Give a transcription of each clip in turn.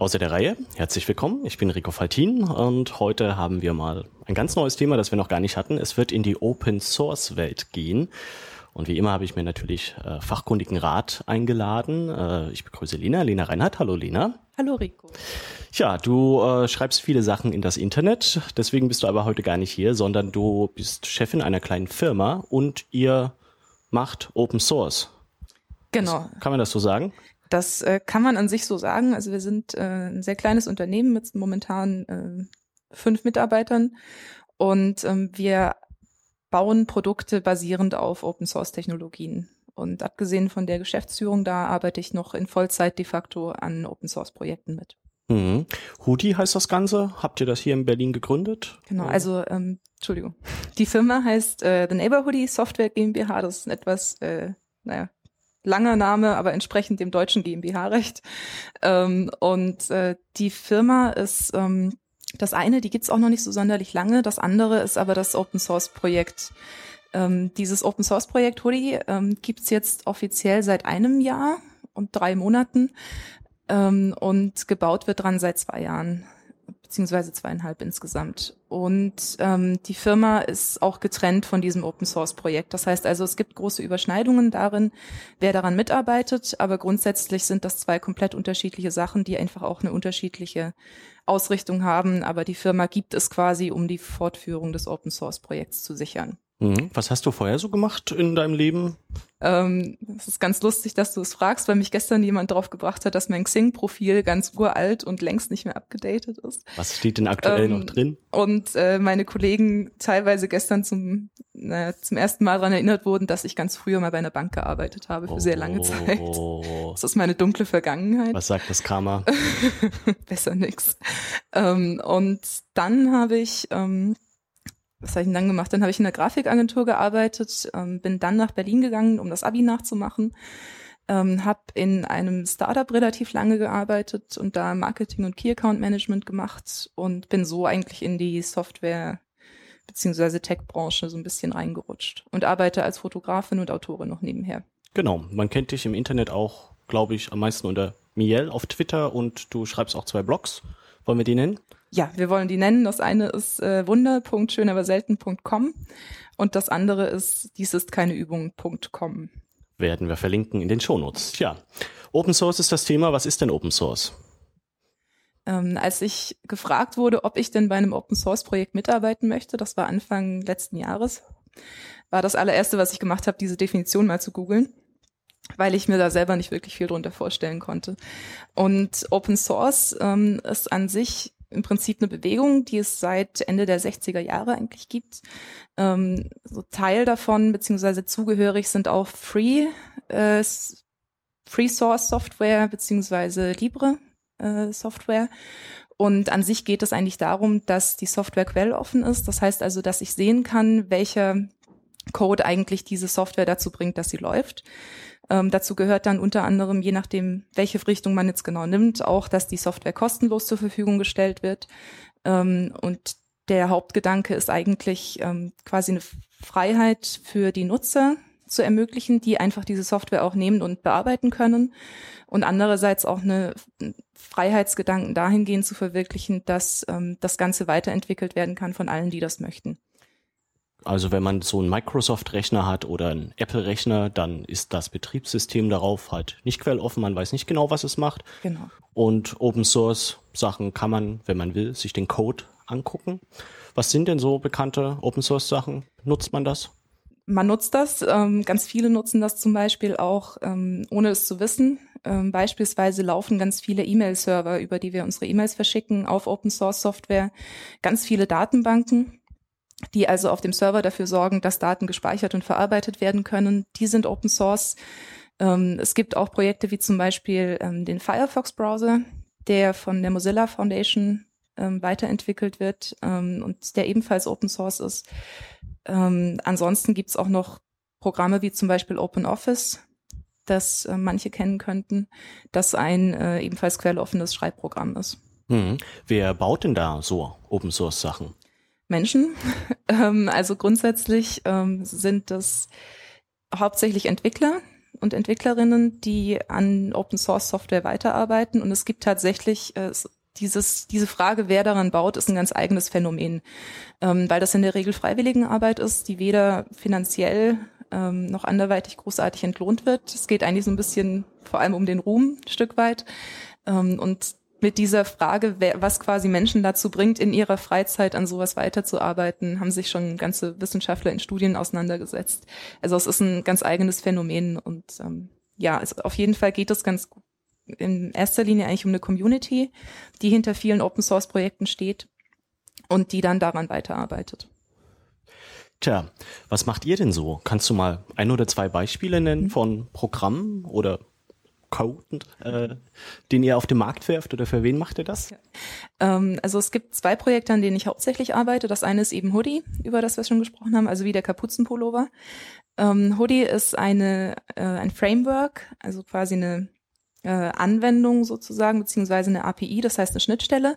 Außer der Reihe, herzlich willkommen. Ich bin Rico Faltin und heute haben wir mal ein ganz neues Thema, das wir noch gar nicht hatten. Es wird in die Open Source Welt gehen. Und wie immer habe ich mir natürlich äh, fachkundigen Rat eingeladen. Äh, ich begrüße Lena, Lena Reinhardt. Hallo Lena. Hallo Rico. Ja, du äh, schreibst viele Sachen in das Internet, deswegen bist du aber heute gar nicht hier, sondern du bist Chefin einer kleinen Firma und ihr macht Open Source. Genau. Das, kann man das so sagen? Das äh, kann man an sich so sagen. Also wir sind äh, ein sehr kleines Unternehmen mit momentan äh, fünf Mitarbeitern und ähm, wir bauen Produkte basierend auf Open Source Technologien. Und abgesehen von der Geschäftsführung, da arbeite ich noch in Vollzeit de facto an Open Source Projekten mit. Mhm. Hudi heißt das Ganze. Habt ihr das hier in Berlin gegründet? Genau, also ähm, Entschuldigung. Die Firma heißt äh, The Neighborhoody Software GmbH. Das ist ein etwas, äh, naja, langer Name, aber entsprechend dem deutschen GmbH-Recht. Ähm, und äh, die Firma ist ähm, das eine, die gibt's auch noch nicht so sonderlich lange. Das andere ist aber das Open Source Projekt. Ähm, dieses Open Source Projekt Hoodie ähm, gibt's jetzt offiziell seit einem Jahr und drei Monaten ähm, und gebaut wird dran seit zwei Jahren beziehungsweise zweieinhalb insgesamt. Und ähm, die Firma ist auch getrennt von diesem Open Source Projekt. Das heißt also, es gibt große Überschneidungen darin, wer daran mitarbeitet, aber grundsätzlich sind das zwei komplett unterschiedliche Sachen, die einfach auch eine unterschiedliche Ausrichtung haben. Aber die Firma gibt es quasi, um die Fortführung des Open Source Projekts zu sichern. Mhm. Was hast du vorher so gemacht in deinem Leben? Ähm, es ist ganz lustig, dass du es fragst, weil mich gestern jemand darauf gebracht hat, dass mein Xing-Profil ganz uralt und längst nicht mehr abgedatet ist. Was steht denn aktuell ähm, noch drin? Und äh, meine Kollegen teilweise gestern zum, äh, zum ersten Mal daran erinnert wurden, dass ich ganz früher mal bei einer Bank gearbeitet habe für oh, sehr lange Zeit. Das ist meine dunkle Vergangenheit. Was sagt das Karma? Besser nix. Ähm, und dann habe ich ähm, was habe ich denn dann gemacht? Dann habe ich in der Grafikagentur gearbeitet, ähm, bin dann nach Berlin gegangen, um das Abi nachzumachen, ähm, habe in einem Startup relativ lange gearbeitet und da Marketing und Key Account Management gemacht und bin so eigentlich in die Software beziehungsweise Tech-Branche so ein bisschen reingerutscht und arbeite als Fotografin und Autorin noch nebenher. Genau, man kennt dich im Internet auch, glaube ich, am meisten unter Miel auf Twitter und du schreibst auch zwei Blogs. Wollen wir die nennen? Ja, wir wollen die nennen. Das eine ist äh, wunder.schönaberselten.com und das andere ist dies ist keine Übung.com. Werden wir verlinken in den Shownotes. Ja, Open Source ist das Thema. Was ist denn Open Source? Ähm, als ich gefragt wurde, ob ich denn bei einem Open Source Projekt mitarbeiten möchte, das war Anfang letzten Jahres, war das allererste, was ich gemacht habe, diese Definition mal zu googeln weil ich mir da selber nicht wirklich viel drunter vorstellen konnte. Und Open Source ähm, ist an sich im Prinzip eine Bewegung, die es seit Ende der 60er Jahre eigentlich gibt. Ähm, so Teil davon, beziehungsweise zugehörig sind auch Free, äh, Free Source Software, beziehungsweise Libre äh, Software. Und an sich geht es eigentlich darum, dass die Software quelloffen ist. Das heißt also, dass ich sehen kann, welcher Code eigentlich diese Software dazu bringt, dass sie läuft. Ähm, dazu gehört dann unter anderem, je nachdem, welche Richtung man jetzt genau nimmt, auch, dass die Software kostenlos zur Verfügung gestellt wird. Ähm, und der Hauptgedanke ist eigentlich ähm, quasi eine Freiheit für die Nutzer zu ermöglichen, die einfach diese Software auch nehmen und bearbeiten können. Und andererseits auch eine Freiheitsgedanken dahingehend zu verwirklichen, dass ähm, das Ganze weiterentwickelt werden kann von allen, die das möchten. Also wenn man so einen Microsoft-Rechner hat oder einen Apple-Rechner, dann ist das Betriebssystem darauf halt nicht quelloffen, man weiß nicht genau, was es macht. Genau. Und Open Source Sachen kann man, wenn man will, sich den Code angucken. Was sind denn so bekannte Open Source Sachen? Nutzt man das? Man nutzt das. Ähm, ganz viele nutzen das zum Beispiel auch, ähm, ohne es zu wissen. Ähm, beispielsweise laufen ganz viele E-Mail-Server, über die wir unsere E-Mails verschicken, auf Open Source Software. Ganz viele Datenbanken die also auf dem Server dafür sorgen, dass Daten gespeichert und verarbeitet werden können. Die sind Open Source. Ähm, es gibt auch Projekte wie zum Beispiel ähm, den Firefox-Browser, der von der Mozilla Foundation ähm, weiterentwickelt wird ähm, und der ebenfalls Open Source ist. Ähm, ansonsten gibt es auch noch Programme wie zum Beispiel OpenOffice, das äh, manche kennen könnten, das ein äh, ebenfalls quelloffenes Schreibprogramm ist. Mhm. Wer baut denn da so Open Source Sachen? Menschen. ähm, also grundsätzlich ähm, sind das hauptsächlich Entwickler, und Entwicklerinnen, die an Open Source Software weiterarbeiten. Und es gibt tatsächlich äh, dieses, diese Frage, wer daran baut, ist ein ganz eigenes Phänomen, ähm, weil das in der Regel Freiwilligenarbeit ist, die weder finanziell ähm, noch anderweitig großartig entlohnt wird. Es geht eigentlich so ein bisschen vor allem um den Ruhm ein Stück weit. Ähm, und mit dieser Frage, was quasi Menschen dazu bringt, in ihrer Freizeit an sowas weiterzuarbeiten, haben sich schon ganze Wissenschaftler in Studien auseinandergesetzt. Also es ist ein ganz eigenes Phänomen und ähm, ja, es, auf jeden Fall geht es ganz in erster Linie eigentlich um eine Community, die hinter vielen Open Source Projekten steht und die dann daran weiterarbeitet. Tja, was macht ihr denn so? Kannst du mal ein oder zwei Beispiele nennen mhm. von Programmen oder Code, äh, den ihr auf den Markt werft oder für wen macht ihr das? Ja. Ähm, also es gibt zwei Projekte, an denen ich hauptsächlich arbeite. Das eine ist eben Hoodie, über das wir schon gesprochen haben, also wie der Kapuzenpullover. Ähm, Hoodie ist eine, äh, ein Framework, also quasi eine äh, Anwendung sozusagen, beziehungsweise eine API, das heißt eine Schnittstelle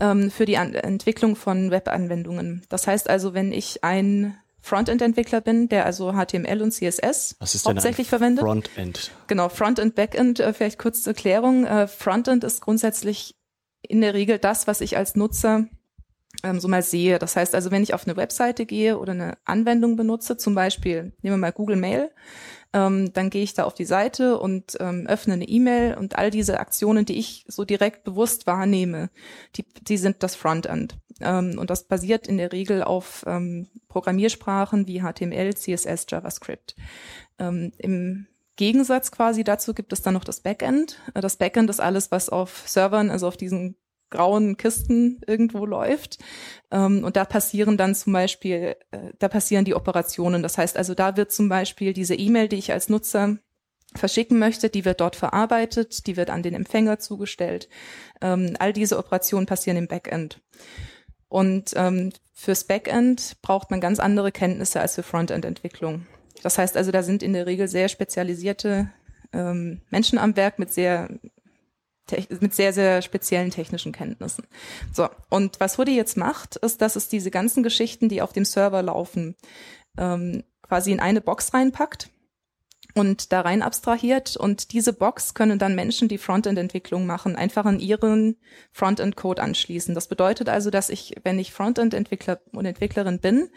ähm, für die An Entwicklung von Webanwendungen. Das heißt also, wenn ich ein Frontend-Entwickler bin, der also HTML und CSS hauptsächlich verwendet. Frontend. Genau, Frontend, Backend, äh, vielleicht kurz zur Erklärung. Äh, Frontend ist grundsätzlich in der Regel das, was ich als Nutzer ähm, so mal sehe. Das heißt also, wenn ich auf eine Webseite gehe oder eine Anwendung benutze, zum Beispiel, nehmen wir mal Google Mail, ähm, dann gehe ich da auf die Seite und ähm, öffne eine E-Mail und all diese Aktionen, die ich so direkt bewusst wahrnehme, die, die sind das Frontend. Ähm, und das basiert in der Regel auf ähm, Programmiersprachen wie HTML, CSS, JavaScript. Ähm, Im Gegensatz quasi dazu gibt es dann noch das Backend. Äh, das Backend ist alles, was auf Servern, also auf diesen grauen Kisten irgendwo läuft. Ähm, und da passieren dann zum Beispiel, äh, da passieren die Operationen. Das heißt also, da wird zum Beispiel diese E-Mail, die ich als Nutzer verschicken möchte, die wird dort verarbeitet, die wird an den Empfänger zugestellt. Ähm, all diese Operationen passieren im Backend. Und ähm, fürs Backend braucht man ganz andere Kenntnisse als für Frontend-Entwicklung. Das heißt also, da sind in der Regel sehr spezialisierte ähm, Menschen am Werk mit sehr mit sehr, sehr speziellen technischen Kenntnissen. So, und was Hoodie jetzt macht, ist, dass es diese ganzen Geschichten, die auf dem Server laufen, ähm, quasi in eine Box reinpackt und da rein abstrahiert. Und diese Box können dann Menschen, die Frontend-Entwicklung machen, einfach an ihren Frontend-Code anschließen. Das bedeutet also, dass ich, wenn ich Frontend-Entwickler und Entwicklerin bin,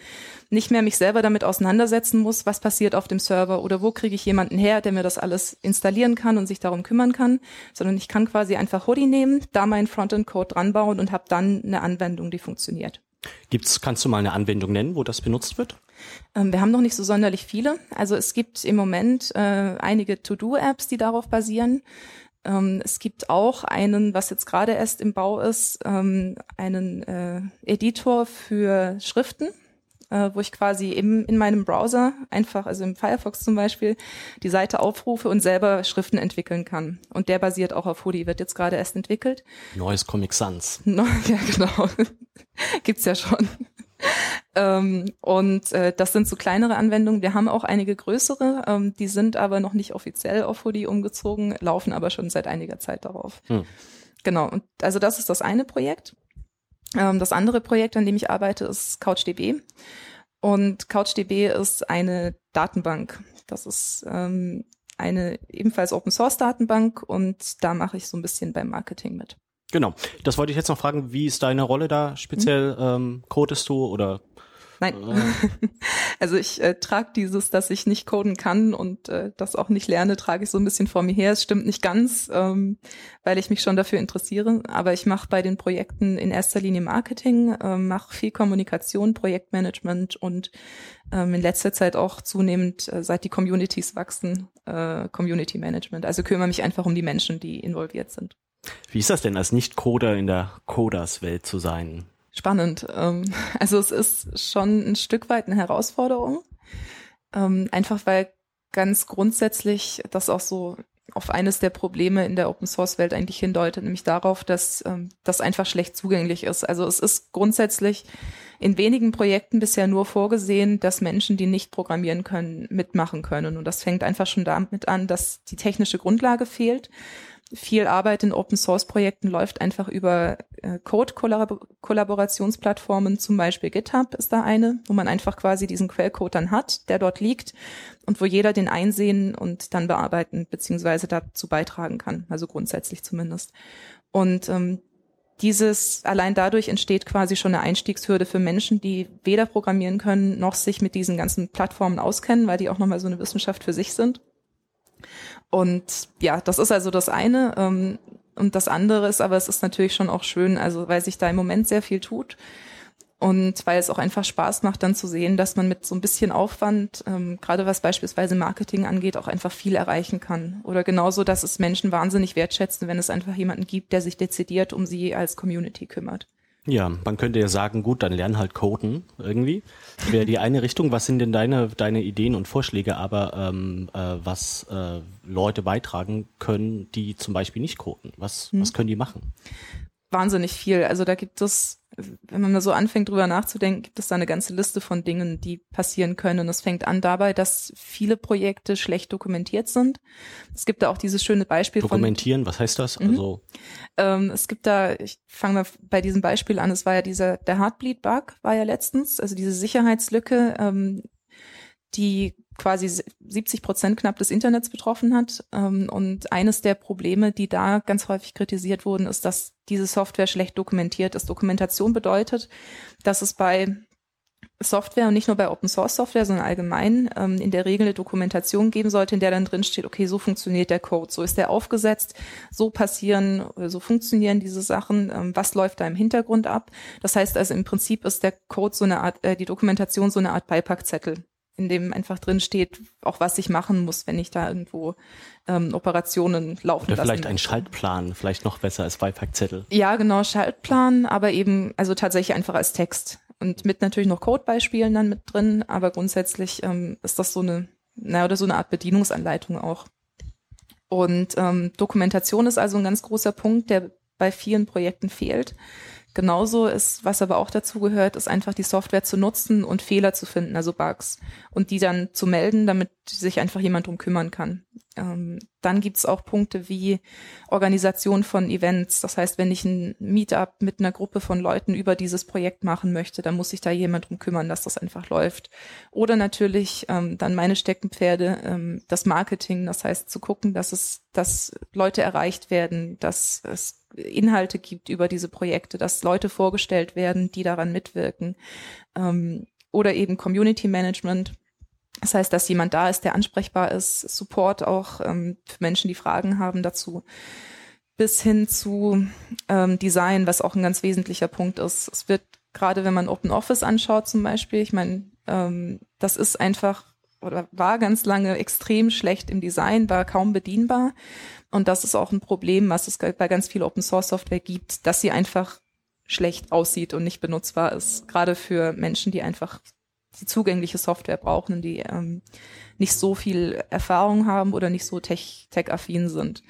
nicht mehr mich selber damit auseinandersetzen muss, was passiert auf dem Server oder wo kriege ich jemanden her, der mir das alles installieren kann und sich darum kümmern kann, sondern ich kann quasi einfach Hoodie nehmen, da meinen Frontend-Code dran bauen und habe dann eine Anwendung, die funktioniert. Gibt's, kannst du mal eine Anwendung nennen, wo das benutzt wird? Ähm, wir haben noch nicht so sonderlich viele. Also es gibt im Moment äh, einige To-Do-Apps, die darauf basieren. Ähm, es gibt auch einen, was jetzt gerade erst im Bau ist, ähm, einen äh, Editor für Schriften äh, wo ich quasi eben in meinem Browser einfach, also im Firefox zum Beispiel, die Seite aufrufe und selber Schriften entwickeln kann. Und der basiert auch auf Hoodie, wird jetzt gerade erst entwickelt. Neues Comic Sans. No, ja, genau. Gibt's ja schon. Ähm, und äh, das sind so kleinere Anwendungen. Wir haben auch einige größere, ähm, die sind aber noch nicht offiziell auf Hoodie umgezogen, laufen aber schon seit einiger Zeit darauf. Hm. Genau, und also das ist das eine Projekt. Ähm, das andere Projekt, an dem ich arbeite, ist CouchDB. Und CouchDB ist eine Datenbank. Das ist ähm, eine ebenfalls Open Source Datenbank und da mache ich so ein bisschen beim Marketing mit. Genau. Das wollte ich jetzt noch fragen. Wie ist deine Rolle da speziell? Mhm. Ähm, codest du oder Nein. Äh. Also ich äh, trage dieses, dass ich nicht coden kann und äh, das auch nicht lerne, trage ich so ein bisschen vor mir her. Es stimmt nicht ganz, ähm, weil ich mich schon dafür interessiere. Aber ich mache bei den Projekten in erster Linie Marketing, äh, mache viel Kommunikation, Projektmanagement und ähm, in letzter Zeit auch zunehmend, äh, seit die Communities wachsen, äh, Community Management. Also kümmere mich einfach um die Menschen, die involviert sind. Wie ist das denn als Nicht-Coder in der Coders-Welt zu sein? spannend. Ähm, also es ist schon ein Stück weit eine Herausforderung. Ähm, einfach weil ganz grundsätzlich das auch so auf eines der Probleme in der Open Source Welt eigentlich hindeutet, nämlich darauf, dass ähm, das einfach schlecht zugänglich ist. Also es ist grundsätzlich in wenigen Projekten bisher nur vorgesehen, dass Menschen, die nicht programmieren können, mitmachen können. Und das fängt einfach schon damit an, dass die technische Grundlage fehlt viel Arbeit in Open Source Projekten läuft einfach über äh, Code-Kollaborationsplattformen, zum Beispiel GitHub ist da eine, wo man einfach quasi diesen Quellcode dann hat, der dort liegt und wo jeder den einsehen und dann bearbeiten beziehungsweise dazu beitragen kann, also grundsätzlich zumindest. Und ähm, dieses, allein dadurch entsteht quasi schon eine Einstiegshürde für Menschen, die weder programmieren können, noch sich mit diesen ganzen Plattformen auskennen, weil die auch nochmal so eine Wissenschaft für sich sind. Und ja, das ist also das eine. Ähm, und das andere ist, aber es ist natürlich schon auch schön, also weil sich da im Moment sehr viel tut. Und weil es auch einfach Spaß macht, dann zu sehen, dass man mit so ein bisschen Aufwand, ähm, gerade was beispielsweise Marketing angeht, auch einfach viel erreichen kann. Oder genauso, dass es Menschen wahnsinnig wertschätzen, wenn es einfach jemanden gibt, der sich dezidiert um sie als Community kümmert. Ja, man könnte ja sagen, gut, dann lern halt Coden irgendwie. Wäre die eine Richtung. Was sind denn deine, deine Ideen und Vorschläge, aber ähm, äh, was äh, Leute beitragen können, die zum Beispiel nicht coden? Was, hm. was können die machen? Wahnsinnig viel. Also da gibt es wenn man mal so anfängt drüber nachzudenken, gibt es da eine ganze Liste von Dingen, die passieren können. Und es fängt an dabei, dass viele Projekte schlecht dokumentiert sind. Es gibt da auch dieses schöne Beispiel Dokumentieren, von, was heißt das? Mhm. Also ähm, es gibt da, ich fange mal bei diesem Beispiel an, es war ja dieser, der Heartbleed-Bug war ja letztens, also diese Sicherheitslücke, ähm, die quasi 70 Prozent knapp des Internets betroffen hat. Ähm, und eines der Probleme, die da ganz häufig kritisiert wurden, ist, dass diese Software schlecht dokumentiert ist. Dokumentation bedeutet, dass es bei Software und nicht nur bei Open Source Software, sondern allgemein ähm, in der Regel eine Dokumentation geben sollte, in der dann drin steht, okay, so funktioniert der Code, so ist der aufgesetzt, so passieren, so funktionieren diese Sachen, ähm, was läuft da im Hintergrund ab. Das heißt also im Prinzip ist der Code so eine Art, äh, die Dokumentation so eine Art Beipackzettel in dem einfach drin steht, auch was ich machen muss, wenn ich da irgendwo ähm, Operationen laufen Oder vielleicht ein Schaltplan, vielleicht noch besser als Beipackzettel. Ja, genau, Schaltplan, aber eben, also tatsächlich einfach als Text. Und mit natürlich noch Codebeispielen dann mit drin, aber grundsätzlich ähm, ist das so eine, naja, oder so eine Art Bedienungsanleitung auch. Und ähm, Dokumentation ist also ein ganz großer Punkt, der bei vielen Projekten fehlt. Genauso ist, was aber auch dazu gehört, ist einfach die Software zu nutzen und Fehler zu finden, also Bugs, und die dann zu melden, damit sich einfach jemand drum kümmern kann. Ähm, dann gibt's auch Punkte wie Organisation von Events. Das heißt, wenn ich ein Meetup mit einer Gruppe von Leuten über dieses Projekt machen möchte, dann muss sich da jemand drum kümmern, dass das einfach läuft. Oder natürlich ähm, dann meine Steckenpferde, ähm, das Marketing. Das heißt, zu gucken, dass es, dass Leute erreicht werden, dass es Inhalte gibt über diese Projekte, dass Leute vorgestellt werden, die daran mitwirken. Ähm, oder eben Community Management. Das heißt, dass jemand da ist, der ansprechbar ist, Support auch ähm, für Menschen, die Fragen haben dazu, bis hin zu ähm, Design, was auch ein ganz wesentlicher Punkt ist. Es wird gerade, wenn man Open Office anschaut zum Beispiel, ich meine, ähm, das ist einfach oder war ganz lange extrem schlecht im Design, war kaum bedienbar. Und das ist auch ein Problem, was es bei ganz viel Open Source Software gibt, dass sie einfach schlecht aussieht und nicht benutzbar ist. Gerade für Menschen, die einfach die zugängliche Software brauchen und die ähm, nicht so viel Erfahrung haben oder nicht so tech-affin tech sind.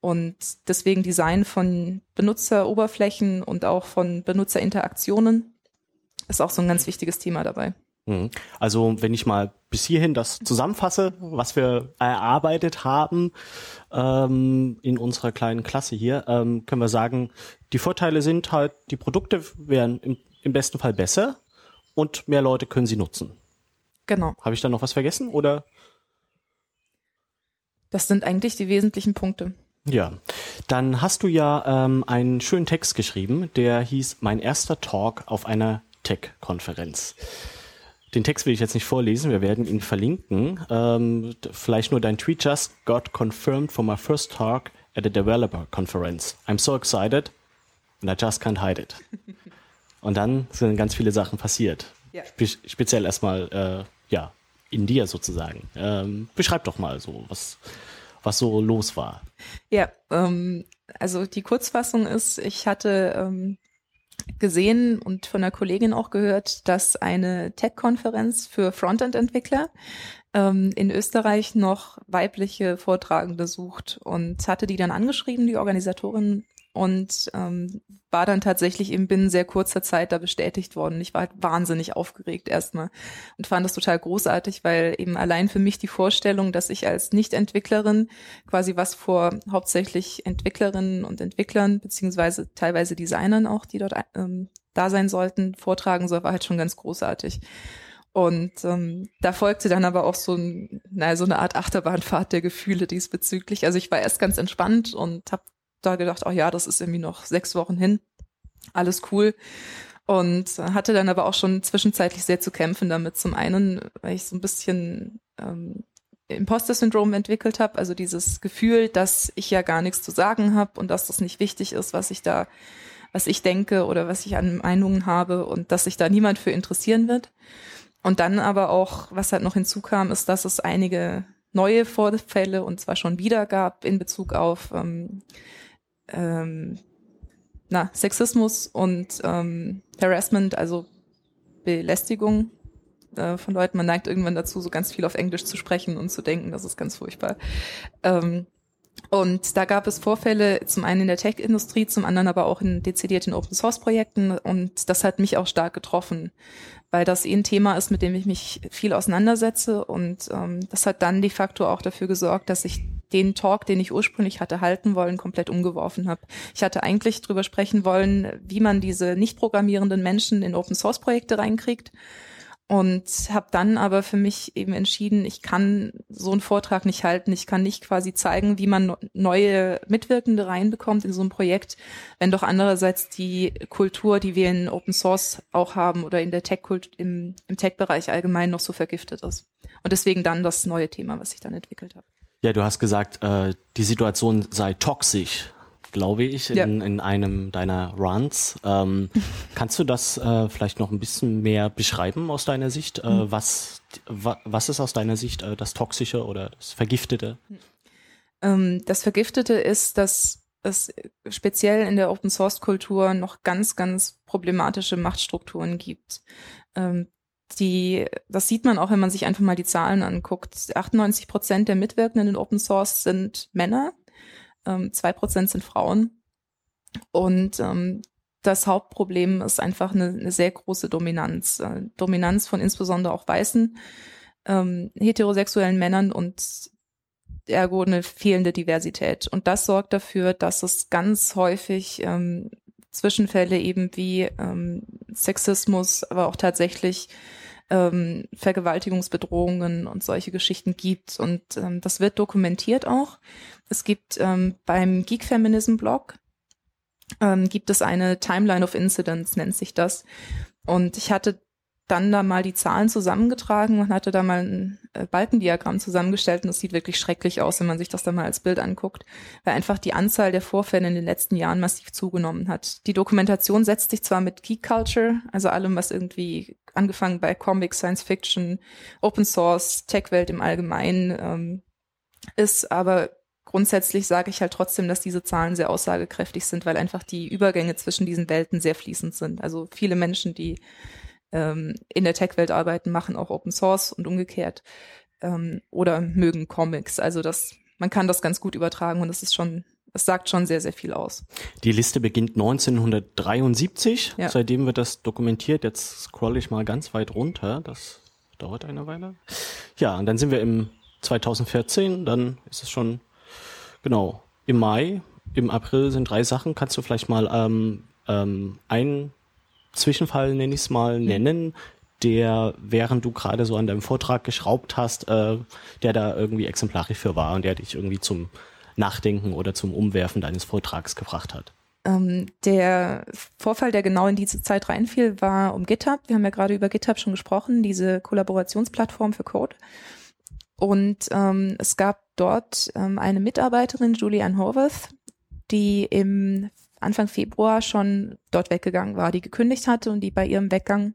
Und deswegen Design von Benutzeroberflächen und auch von Benutzerinteraktionen ist auch so ein ganz wichtiges Thema dabei. Mhm. Also wenn ich mal bis hierhin das zusammenfasse, was wir erarbeitet haben ähm, in unserer kleinen Klasse hier, ähm, können wir sagen, die Vorteile sind halt, die Produkte wären im, im besten Fall besser und mehr Leute können sie nutzen. Genau. Habe ich da noch was vergessen oder? Das sind eigentlich die wesentlichen Punkte. Ja, dann hast du ja ähm, einen schönen Text geschrieben, der hieß Mein erster Talk auf einer Tech-Konferenz. Den Text will ich jetzt nicht vorlesen, wir werden ihn verlinken. Ähm, vielleicht nur dein Tweet just got confirmed for my first talk at a developer conference. I'm so excited and I just can't hide it. Und dann sind ganz viele Sachen passiert. Ja. Spe speziell erstmal, äh, ja, in dir sozusagen. Ähm, beschreib doch mal so, was, was so los war. Ja, ähm, also die Kurzfassung ist, ich hatte ähm, gesehen und von einer Kollegin auch gehört, dass eine Tech-Konferenz für Frontend-Entwickler ähm, in Österreich noch weibliche Vortragende sucht und hatte die dann angeschrieben, die Organisatorin, und ähm, war dann tatsächlich eben binnen sehr kurzer Zeit da bestätigt worden. Ich war halt wahnsinnig aufgeregt erstmal und fand das total großartig, weil eben allein für mich die Vorstellung, dass ich als Nicht-Entwicklerin quasi was vor hauptsächlich Entwicklerinnen und Entwicklern beziehungsweise teilweise Designern auch, die dort ähm, da sein sollten, vortragen soll, war halt schon ganz großartig. Und ähm, da folgte dann aber auch so, ein, naja, so eine Art Achterbahnfahrt der Gefühle diesbezüglich. Also ich war erst ganz entspannt und habe da gedacht, oh ja, das ist irgendwie noch sechs Wochen hin, alles cool. Und hatte dann aber auch schon zwischenzeitlich sehr zu kämpfen damit. Zum einen, weil ich so ein bisschen ähm, Imposter-Syndrom entwickelt habe, also dieses Gefühl, dass ich ja gar nichts zu sagen habe und dass das nicht wichtig ist, was ich da, was ich denke oder was ich an Meinungen habe und dass sich da niemand für interessieren wird. Und dann aber auch, was halt noch hinzukam, ist, dass es einige neue Vorfälle und zwar schon wieder gab in Bezug auf ähm, ähm, na, Sexismus und ähm, Harassment, also Belästigung äh, von Leuten. Man neigt irgendwann dazu, so ganz viel auf Englisch zu sprechen und zu denken, das ist ganz furchtbar. Ähm, und da gab es Vorfälle, zum einen in der Tech-Industrie, zum anderen aber auch in dezidierten Open-Source-Projekten. Und das hat mich auch stark getroffen, weil das eh ein Thema ist, mit dem ich mich viel auseinandersetze. Und ähm, das hat dann de facto auch dafür gesorgt, dass ich den Talk, den ich ursprünglich hatte halten wollen, komplett umgeworfen habe. Ich hatte eigentlich drüber sprechen wollen, wie man diese nicht programmierenden Menschen in Open-Source-Projekte reinkriegt und habe dann aber für mich eben entschieden, ich kann so einen Vortrag nicht halten, ich kann nicht quasi zeigen, wie man neue Mitwirkende reinbekommt in so ein Projekt, wenn doch andererseits die Kultur, die wir in Open Source auch haben oder in der Tech im, im Tech-Bereich allgemein noch so vergiftet ist. Und deswegen dann das neue Thema, was ich dann entwickelt habe. Ja, du hast gesagt, äh, die Situation sei toxisch glaube ich, in, ja. in einem deiner Runs. Ähm, kannst du das äh, vielleicht noch ein bisschen mehr beschreiben aus deiner Sicht? Äh, mhm. was, wa, was ist aus deiner Sicht äh, das Toxische oder das Vergiftete? Ähm, das Vergiftete ist, dass es speziell in der Open Source Kultur noch ganz, ganz problematische Machtstrukturen gibt. Ähm, die, das sieht man auch, wenn man sich einfach mal die Zahlen anguckt. 98 Prozent der Mitwirkenden in Open Source sind Männer ähm, zwei Prozent sind Frauen. Und ähm, das Hauptproblem ist einfach eine, eine sehr große Dominanz. Äh, Dominanz von insbesondere auch weißen, ähm, heterosexuellen Männern und ergo eine fehlende Diversität. Und das sorgt dafür, dass es ganz häufig ähm, Zwischenfälle eben wie ähm, Sexismus, aber auch tatsächlich ähm, Vergewaltigungsbedrohungen und solche Geschichten gibt. Und ähm, das wird dokumentiert auch. Es gibt ähm, beim Geek Feminism Blog ähm, gibt es eine Timeline of Incidents, nennt sich das. Und ich hatte dann da mal die Zahlen zusammengetragen und hatte da mal ein äh, Balkendiagramm zusammengestellt und das sieht wirklich schrecklich aus, wenn man sich das dann mal als Bild anguckt, weil einfach die Anzahl der Vorfälle in den letzten Jahren massiv zugenommen hat. Die Dokumentation setzt sich zwar mit Geek Culture, also allem, was irgendwie angefangen bei Comics, Science Fiction, Open Source, Tech-Welt im Allgemeinen ähm, ist, aber grundsätzlich sage ich halt trotzdem, dass diese Zahlen sehr aussagekräftig sind, weil einfach die Übergänge zwischen diesen Welten sehr fließend sind. Also viele Menschen, die ähm, in der Tech-Welt arbeiten, machen auch Open Source und umgekehrt ähm, oder mögen Comics. Also das, man kann das ganz gut übertragen und das ist schon, es sagt schon sehr, sehr viel aus. Die Liste beginnt 1973. Ja. Seitdem wird das dokumentiert. Jetzt scroll ich mal ganz weit runter. Das dauert eine Weile. Ja, und dann sind wir im 2014. Dann ist es schon, genau, im Mai. Im April sind drei Sachen. Kannst du vielleicht mal ähm, ähm, ein Zwischenfall, nenne ich es mal, mhm. nennen, der, während du gerade so an deinem Vortrag geschraubt hast, äh, der da irgendwie exemplarisch für war und der dich irgendwie zum Nachdenken oder zum Umwerfen deines Vortrags gebracht hat? Ähm, der Vorfall, der genau in diese Zeit reinfiel, war um GitHub. Wir haben ja gerade über GitHub schon gesprochen, diese Kollaborationsplattform für Code. Und ähm, es gab dort ähm, eine Mitarbeiterin, Julianne Horvath, die im Anfang Februar schon dort weggegangen war, die gekündigt hatte und die bei ihrem Weggang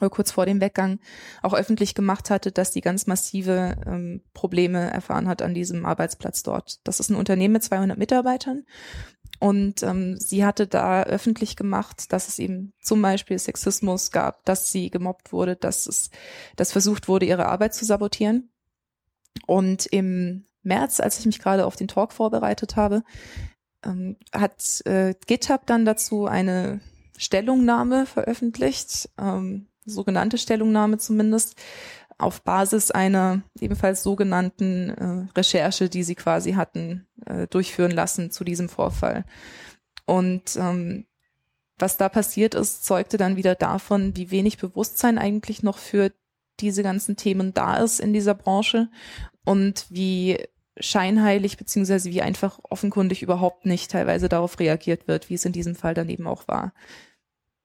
oder kurz vor dem Weggang auch öffentlich gemacht hatte, dass die ganz massive ähm, Probleme erfahren hat an diesem Arbeitsplatz dort. Das ist ein Unternehmen mit 200 Mitarbeitern und ähm, sie hatte da öffentlich gemacht, dass es eben zum Beispiel Sexismus gab, dass sie gemobbt wurde, dass es, dass versucht wurde, ihre Arbeit zu sabotieren. Und im März, als ich mich gerade auf den Talk vorbereitet habe, ähm, hat äh, GitHub dann dazu eine Stellungnahme veröffentlicht, ähm, sogenannte Stellungnahme zumindest, auf Basis einer ebenfalls sogenannten äh, Recherche, die sie quasi hatten äh, durchführen lassen zu diesem Vorfall. Und ähm, was da passiert ist, zeugte dann wieder davon, wie wenig Bewusstsein eigentlich noch für diese ganzen Themen da ist in dieser Branche und wie scheinheilig beziehungsweise wie einfach offenkundig überhaupt nicht teilweise darauf reagiert wird, wie es in diesem Fall dann eben auch war.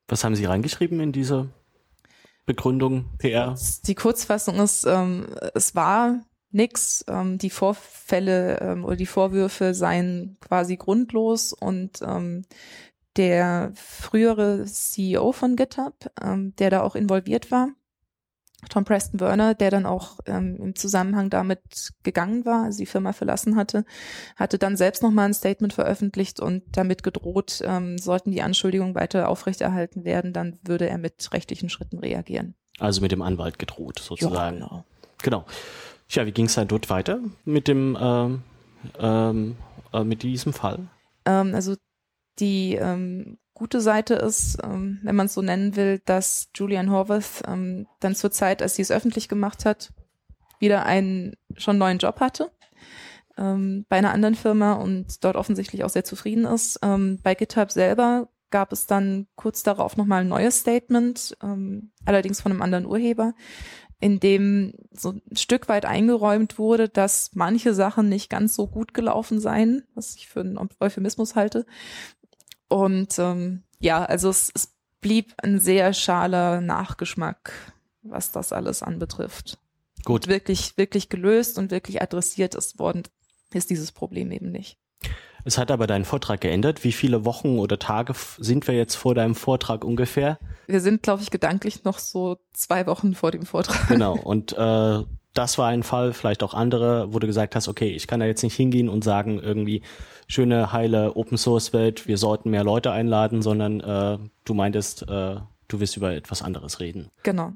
Was haben Sie reingeschrieben in diese Begründung, PR? Die Kurzfassung ist, ähm, es war nix. Ähm, die Vorfälle ähm, oder die Vorwürfe seien quasi grundlos und ähm, der frühere CEO von GitHub, ähm, der da auch involviert war, Tom Preston Werner, der dann auch ähm, im Zusammenhang damit gegangen war, also die Firma verlassen hatte, hatte dann selbst nochmal ein Statement veröffentlicht und damit gedroht, ähm, sollten die Anschuldigungen weiter aufrechterhalten werden, dann würde er mit rechtlichen Schritten reagieren. Also mit dem Anwalt gedroht, sozusagen. Ja, genau. genau. Tja, wie ging es dann dort weiter mit dem ähm, ähm, äh, mit diesem Fall? Ähm, also die ähm, gute Seite ist, ähm, wenn man es so nennen will, dass Julian Horvath ähm, dann zur Zeit, als sie es öffentlich gemacht hat, wieder einen schon neuen Job hatte ähm, bei einer anderen Firma und dort offensichtlich auch sehr zufrieden ist. Ähm, bei GitHub selber gab es dann kurz darauf nochmal ein neues Statement, ähm, allerdings von einem anderen Urheber, in dem so ein Stück weit eingeräumt wurde, dass manche Sachen nicht ganz so gut gelaufen seien, was ich für einen Euphemismus halte, und ähm, ja, also es, es blieb ein sehr schaler Nachgeschmack, was das alles anbetrifft. Gut. Und wirklich, wirklich gelöst und wirklich adressiert ist worden, ist dieses Problem eben nicht. Es hat aber deinen Vortrag geändert. Wie viele Wochen oder Tage sind wir jetzt vor deinem Vortrag ungefähr? Wir sind, glaube ich, gedanklich noch so zwei Wochen vor dem Vortrag. Genau. Und äh, das war ein Fall, vielleicht auch andere, wo du gesagt hast, okay, ich kann da jetzt nicht hingehen und sagen, irgendwie schöne, heile Open Source Welt, wir sollten mehr Leute einladen, sondern äh, du meintest, äh, du wirst über etwas anderes reden. Genau.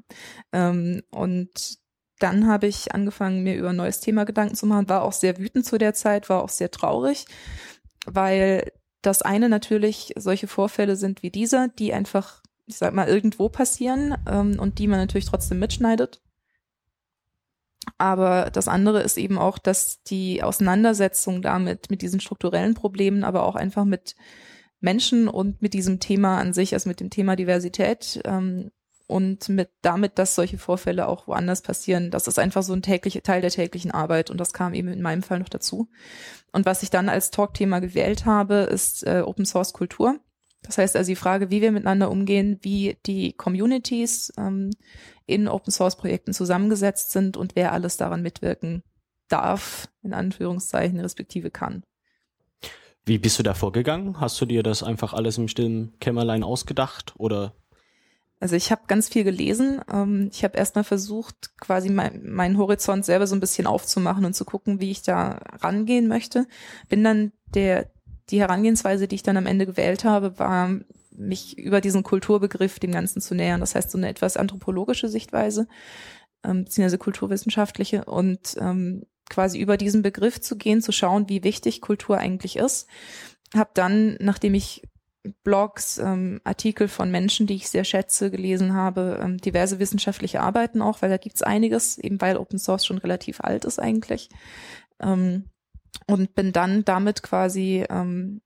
Ähm, und dann habe ich angefangen, mir über ein neues Thema Gedanken zu machen, war auch sehr wütend zu der Zeit, war auch sehr traurig, weil das eine natürlich solche Vorfälle sind wie dieser, die einfach, ich sag mal, irgendwo passieren ähm, und die man natürlich trotzdem mitschneidet aber das andere ist eben auch, dass die Auseinandersetzung damit, mit diesen strukturellen Problemen, aber auch einfach mit Menschen und mit diesem Thema an sich, also mit dem Thema Diversität ähm, und mit damit, dass solche Vorfälle auch woanders passieren, das ist einfach so ein täglicher Teil der täglichen Arbeit und das kam eben in meinem Fall noch dazu. Und was ich dann als Talkthema gewählt habe, ist äh, Open Source Kultur. Das heißt also die Frage, wie wir miteinander umgehen, wie die Communities ähm, in Open Source Projekten zusammengesetzt sind und wer alles daran mitwirken darf, in Anführungszeichen, respektive kann. Wie bist du da vorgegangen? Hast du dir das einfach alles im stillen Kämmerlein ausgedacht oder? Also ich habe ganz viel gelesen. Ähm, ich habe erstmal versucht, quasi mein, meinen Horizont selber so ein bisschen aufzumachen und zu gucken, wie ich da rangehen möchte. Bin dann der die Herangehensweise, die ich dann am Ende gewählt habe, war, mich über diesen Kulturbegriff dem Ganzen zu nähern. Das heißt, so eine etwas anthropologische Sichtweise, ähm, beziehungsweise kulturwissenschaftliche und ähm, quasi über diesen Begriff zu gehen, zu schauen, wie wichtig Kultur eigentlich ist. Hab dann, nachdem ich Blogs, ähm, Artikel von Menschen, die ich sehr schätze, gelesen habe, ähm, diverse wissenschaftliche Arbeiten auch, weil da gibt's einiges, eben weil Open Source schon relativ alt ist eigentlich. Ähm, und bin dann damit quasi ähm,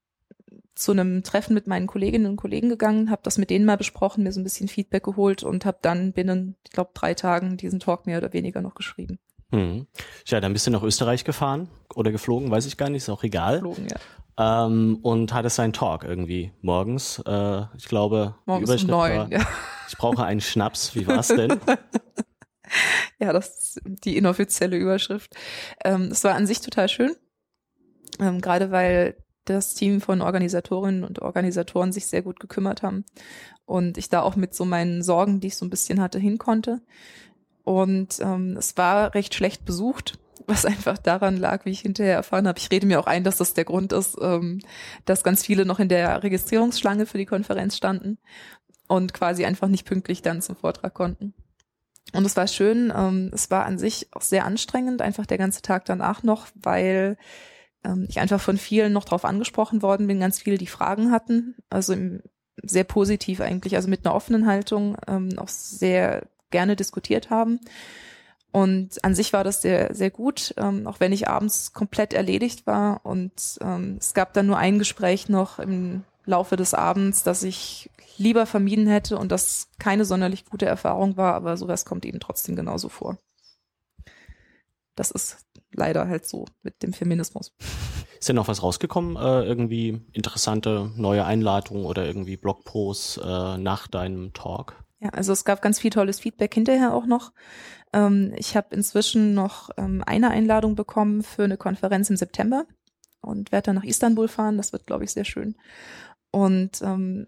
zu einem Treffen mit meinen Kolleginnen und Kollegen gegangen, habe das mit denen mal besprochen, mir so ein bisschen Feedback geholt und habe dann binnen, ich glaube, drei Tagen diesen Talk mehr oder weniger noch geschrieben. Hm. Ja, dann bist du nach Österreich gefahren oder geflogen, weiß ich gar nicht, ist auch egal. Geflogen, ja. Ähm, und hattest einen Talk irgendwie morgens. Äh, ich glaube, morgens um neun, war, ja. ich brauche einen Schnaps. Wie war's denn? ja, das ist die inoffizielle Überschrift. Ähm, es war an sich total schön. Ähm, gerade weil das Team von Organisatorinnen und Organisatoren sich sehr gut gekümmert haben und ich da auch mit so meinen Sorgen, die ich so ein bisschen hatte, hin konnte. Und ähm, es war recht schlecht besucht, was einfach daran lag, wie ich hinterher erfahren habe. Ich rede mir auch ein, dass das der Grund ist, ähm, dass ganz viele noch in der Registrierungsschlange für die Konferenz standen und quasi einfach nicht pünktlich dann zum Vortrag konnten. Und es war schön, ähm, es war an sich auch sehr anstrengend, einfach der ganze Tag danach noch, weil ähm, ich einfach von vielen noch drauf angesprochen worden bin, ganz viele, die Fragen hatten, also im, sehr positiv eigentlich, also mit einer offenen Haltung ähm, auch sehr gerne diskutiert haben. Und an sich war das sehr, sehr gut, ähm, auch wenn ich abends komplett erledigt war. Und ähm, es gab dann nur ein Gespräch noch im Laufe des Abends, das ich lieber vermieden hätte und das keine sonderlich gute Erfahrung war, aber sowas kommt eben trotzdem genauso vor. Das ist leider halt so mit dem Feminismus. Ist denn noch was rausgekommen? Äh, irgendwie interessante neue Einladungen oder irgendwie Blogposts äh, nach deinem Talk? Ja, also es gab ganz viel tolles Feedback hinterher auch noch. Ähm, ich habe inzwischen noch ähm, eine Einladung bekommen für eine Konferenz im September und werde dann nach Istanbul fahren. Das wird, glaube ich, sehr schön. Und ähm,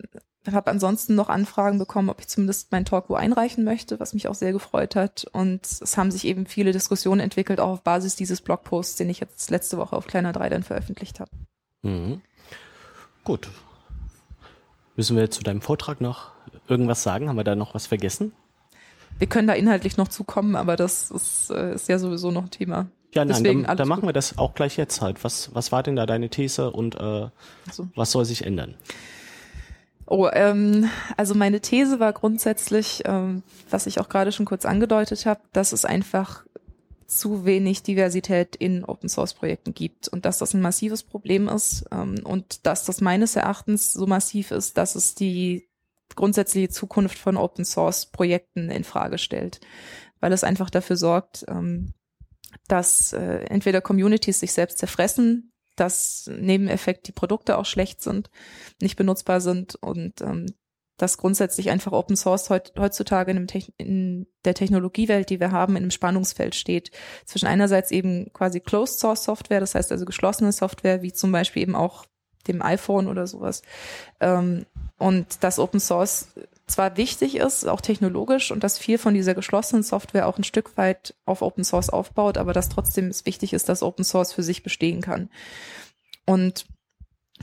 habe ansonsten noch Anfragen bekommen, ob ich zumindest meinen Talk wo einreichen möchte, was mich auch sehr gefreut hat. Und es haben sich eben viele Diskussionen entwickelt, auch auf Basis dieses Blogposts, den ich jetzt letzte Woche auf Kleiner 3 dann veröffentlicht habe. Mhm. Gut. Müssen wir zu deinem Vortrag noch irgendwas sagen? Haben wir da noch was vergessen? Wir können da inhaltlich noch zukommen, aber das ist, äh, ist ja sowieso noch ein Thema. Ja, nein, Deswegen dann, dann machen wir das auch gleich jetzt halt. Was, was war denn da deine These und äh, so. was soll sich ändern? Oh, ähm, also meine These war grundsätzlich, ähm, was ich auch gerade schon kurz angedeutet habe, dass es einfach zu wenig Diversität in Open Source Projekten gibt und dass das ein massives Problem ist ähm, und dass das meines Erachtens so massiv ist, dass es die grundsätzliche Zukunft von Open Source Projekten in Frage stellt, weil es einfach dafür sorgt, ähm, dass äh, entweder Communities sich selbst zerfressen, dass Nebeneffekt die Produkte auch schlecht sind, nicht benutzbar sind und ähm, dass grundsätzlich einfach Open Source heut, heutzutage in, in, der Technologiewelt, die wir haben, in einem Spannungsfeld steht. Zwischen einerseits eben quasi Closed Source Software, das heißt also geschlossene Software, wie zum Beispiel eben auch dem iPhone oder sowas. Ähm, und dass Open Source zwar wichtig ist, auch technologisch, und dass viel von dieser geschlossenen Software auch ein Stück weit auf Open Source aufbaut, aber dass trotzdem es wichtig ist, dass Open Source für sich bestehen kann. Und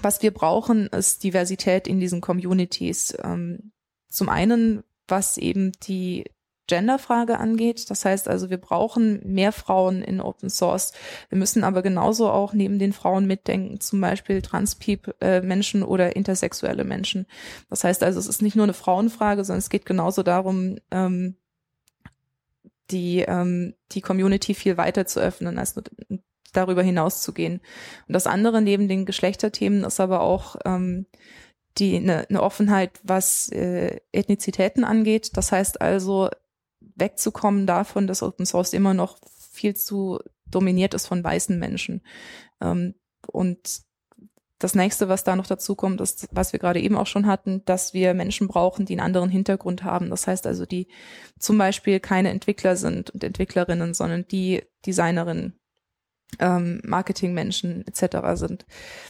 was wir brauchen, ist Diversität in diesen Communities. Ähm, zum einen, was eben die Genderfrage angeht. Das heißt also, wir brauchen mehr Frauen in Open Source. Wir müssen aber genauso auch neben den Frauen mitdenken, zum Beispiel Trans-Menschen äh, oder intersexuelle Menschen. Das heißt also, es ist nicht nur eine Frauenfrage, sondern es geht genauso darum, ähm, die, ähm, die Community viel weiter zu öffnen, als nur darüber hinaus zu gehen. Und das andere neben den Geschlechterthemen ist aber auch ähm, die eine, eine Offenheit, was äh, Ethnizitäten angeht. Das heißt also, wegzukommen davon, dass Open Source immer noch viel zu dominiert ist von weißen Menschen. Ähm, und das nächste, was da noch dazu kommt, ist, was wir gerade eben auch schon hatten, dass wir Menschen brauchen, die einen anderen Hintergrund haben. Das heißt also, die zum Beispiel keine Entwickler sind und Entwicklerinnen, sondern die Designerinnen, ähm, Marketingmenschen etc. sind.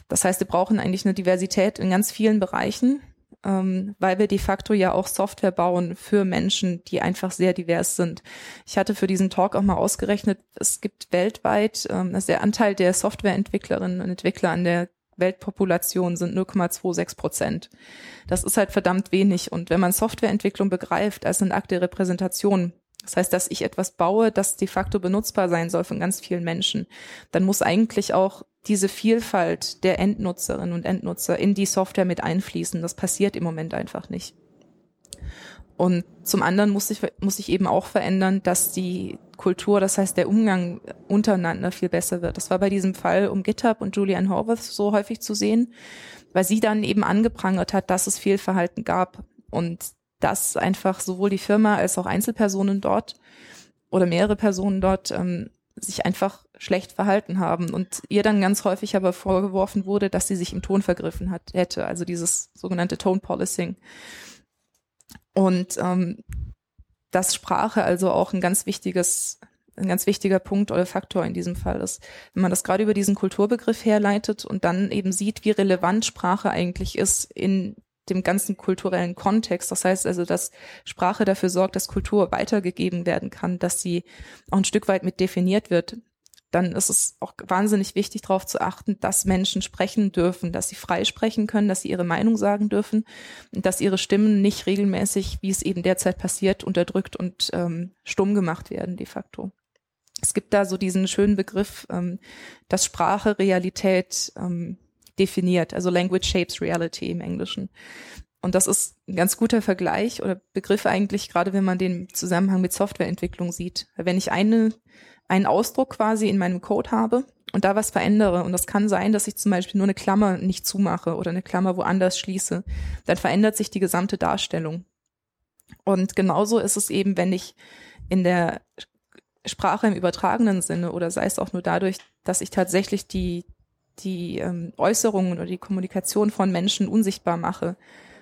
Das heißt, wir brauchen eigentlich eine Diversität in ganz vielen Bereichen ähm, weil wir de facto ja auch Software bauen für Menschen, die einfach sehr divers sind. Ich hatte für diesen Talk auch mal ausgerechnet, es gibt weltweit, ähm, also der Anteil der Softwareentwicklerinnen und Entwickler an der Weltpopulation sind 0,26 Prozent. Das ist halt verdammt wenig. Und wenn man Softwareentwicklung begreift als eine Akt der Repräsentation, das heißt, dass ich etwas baue, das de facto benutzbar sein soll von ganz vielen Menschen, dann muss eigentlich auch diese Vielfalt der Endnutzerinnen und Endnutzer in die Software mit einfließen. Das passiert im Moment einfach nicht. Und zum anderen muss sich, muss sich eben auch verändern, dass die Kultur, das heißt der Umgang untereinander viel besser wird. Das war bei diesem Fall um GitHub und Julianne Horvath so häufig zu sehen, weil sie dann eben angeprangert hat, dass es Fehlverhalten gab und dass einfach sowohl die Firma als auch Einzelpersonen dort oder mehrere Personen dort ähm, sich einfach schlecht verhalten haben und ihr dann ganz häufig aber vorgeworfen wurde, dass sie sich im Ton vergriffen hat, hätte, also dieses sogenannte Tone Policing. Und ähm, dass Sprache also auch ein ganz wichtiges, ein ganz wichtiger Punkt oder Faktor in diesem Fall ist. Wenn man das gerade über diesen Kulturbegriff herleitet und dann eben sieht, wie relevant Sprache eigentlich ist in dem ganzen kulturellen Kontext. Das heißt also, dass Sprache dafür sorgt, dass Kultur weitergegeben werden kann, dass sie auch ein Stück weit mit definiert wird. Dann ist es auch wahnsinnig wichtig, darauf zu achten, dass Menschen sprechen dürfen, dass sie frei sprechen können, dass sie ihre Meinung sagen dürfen und dass ihre Stimmen nicht regelmäßig, wie es eben derzeit passiert, unterdrückt und ähm, stumm gemacht werden de facto. Es gibt da so diesen schönen Begriff, ähm, dass Sprache Realität ähm, definiert, also Language shapes reality im Englischen. Und das ist ein ganz guter Vergleich oder Begriff eigentlich, gerade wenn man den Zusammenhang mit Softwareentwicklung sieht. Wenn ich eine, einen Ausdruck quasi in meinem Code habe und da was verändere, und das kann sein, dass ich zum Beispiel nur eine Klammer nicht zumache oder eine Klammer woanders schließe, dann verändert sich die gesamte Darstellung. Und genauso ist es eben, wenn ich in der Sprache im übertragenen Sinne oder sei es auch nur dadurch, dass ich tatsächlich die, die ähm, Äußerungen oder die Kommunikation von Menschen unsichtbar mache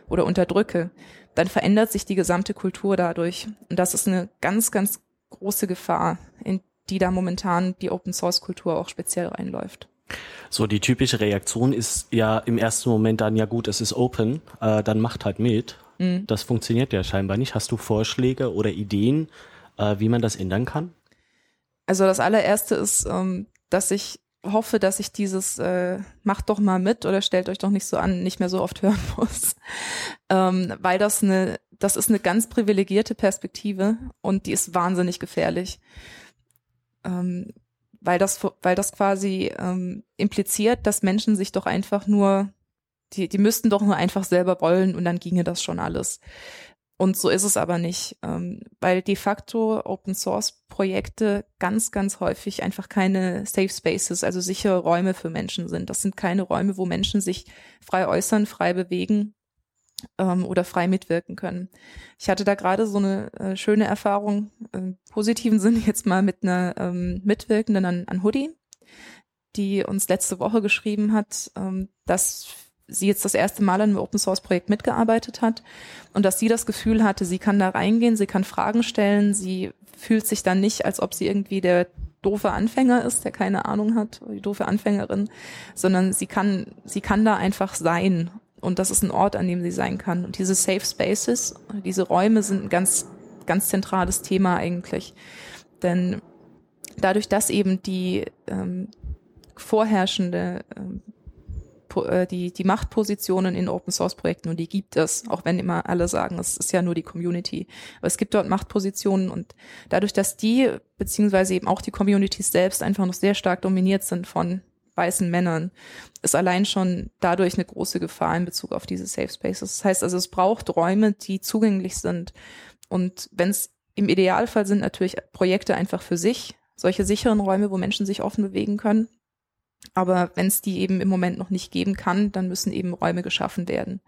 oder unterdrücke, dann verändert sich die gesamte Kultur dadurch. Und das ist eine ganz, ganz große Gefahr, in die da momentan die Open Source Kultur auch speziell reinläuft. So, die typische Reaktion ist ja im ersten Moment dann, ja gut, es ist open, äh, dann macht halt mit. Mhm. Das funktioniert ja scheinbar nicht. Hast du Vorschläge oder Ideen, äh, wie man das ändern kann? Also das allererste ist, ähm, dass ich hoffe, dass ich dieses äh, macht doch mal mit oder stellt euch doch nicht so an, nicht mehr so oft hören muss. ähm, weil das eine, das ist eine ganz privilegierte Perspektive und die ist wahnsinnig gefährlich. Ähm, weil das, weil das quasi ähm, impliziert, dass Menschen sich doch einfach nur, die, die müssten doch nur einfach selber wollen und dann ginge das schon alles. Und so ist es aber nicht, ähm, weil de facto Open Source Projekte ganz, ganz häufig einfach keine Safe Spaces, also sichere Räume für Menschen sind. Das sind keine Räume, wo Menschen sich frei äußern, frei bewegen ähm, oder frei mitwirken können. Ich hatte da gerade so eine äh, schöne Erfahrung im positiven Sinne jetzt mal mit einer ähm, Mitwirkenden an, an Hoodie, die uns letzte Woche geschrieben hat, ähm, dass sie jetzt das erste Mal an einem Open Source Projekt mitgearbeitet hat und dass sie das Gefühl hatte, sie kann da reingehen, sie kann Fragen stellen, sie fühlt sich dann nicht, als ob sie irgendwie der doofe Anfänger ist, der keine Ahnung hat, die doofe Anfängerin, sondern sie kann, sie kann da einfach sein und das ist ein Ort, an dem sie sein kann. Und diese Safe Spaces, diese Räume sind ein ganz, ganz zentrales Thema eigentlich, denn dadurch, dass eben die ähm, vorherrschende ähm, äh, die, die Machtpositionen in Open Source Projekten und die gibt es, auch wenn immer alle sagen, es ist ja nur die Community. Aber es gibt dort Machtpositionen und dadurch, dass die, beziehungsweise eben auch die Communities selbst einfach noch sehr stark dominiert sind von weißen Männern, ist allein schon dadurch eine große Gefahr in Bezug auf diese Safe Spaces. Das heißt also, es braucht Räume, die zugänglich sind. Und wenn es im Idealfall sind natürlich Projekte einfach für sich, solche sicheren Räume, wo Menschen sich offen bewegen können. Aber wenn es die eben im Moment noch nicht geben kann, dann müssen eben Räume geschaffen werden.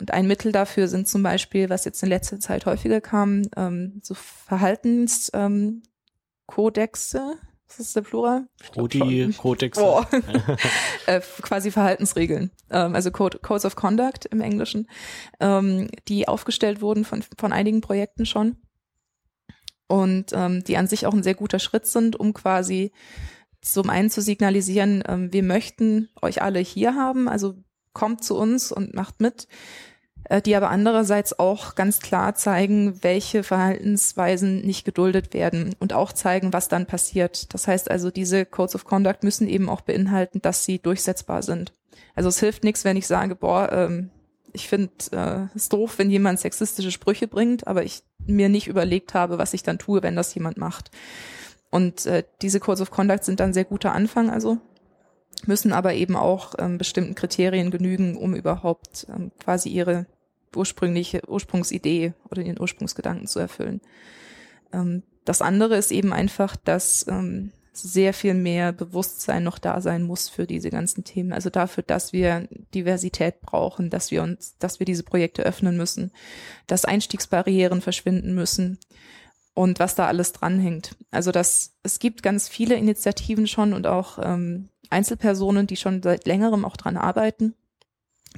Und ein Mittel dafür sind zum Beispiel, was jetzt in letzter Zeit häufiger kam, ähm, so Verhaltenskodexe. Ähm, was ist der Plural? Rudi, Kodexe. Oh. äh, quasi Verhaltensregeln, ähm, also Code, Codes of Conduct im Englischen, ähm, die aufgestellt wurden von, von einigen Projekten schon und ähm, die an sich auch ein sehr guter Schritt sind, um quasi zum einen zu signalisieren, ähm, wir möchten euch alle hier haben, also kommt zu uns und macht mit, äh, die aber andererseits auch ganz klar zeigen, welche Verhaltensweisen nicht geduldet werden und auch zeigen, was dann passiert. Das heißt also, diese Codes of Conduct müssen eben auch beinhalten, dass sie durchsetzbar sind. Also es hilft nichts, wenn ich sage, boah, ähm, ich finde äh, es doof, wenn jemand sexistische Sprüche bringt, aber ich mir nicht überlegt habe, was ich dann tue, wenn das jemand macht. Und äh, diese Codes of Conduct sind dann sehr guter Anfang, also müssen aber eben auch ähm, bestimmten Kriterien genügen, um überhaupt ähm, quasi ihre ursprüngliche Ursprungsidee oder den Ursprungsgedanken zu erfüllen. Ähm, das andere ist eben einfach, dass ähm, sehr viel mehr Bewusstsein noch da sein muss für diese ganzen Themen. Also dafür, dass wir Diversität brauchen, dass wir uns, dass wir diese Projekte öffnen müssen, dass Einstiegsbarrieren verschwinden müssen, und was da alles dranhängt. Also das, es gibt ganz viele Initiativen schon und auch ähm, Einzelpersonen, die schon seit längerem auch dran arbeiten,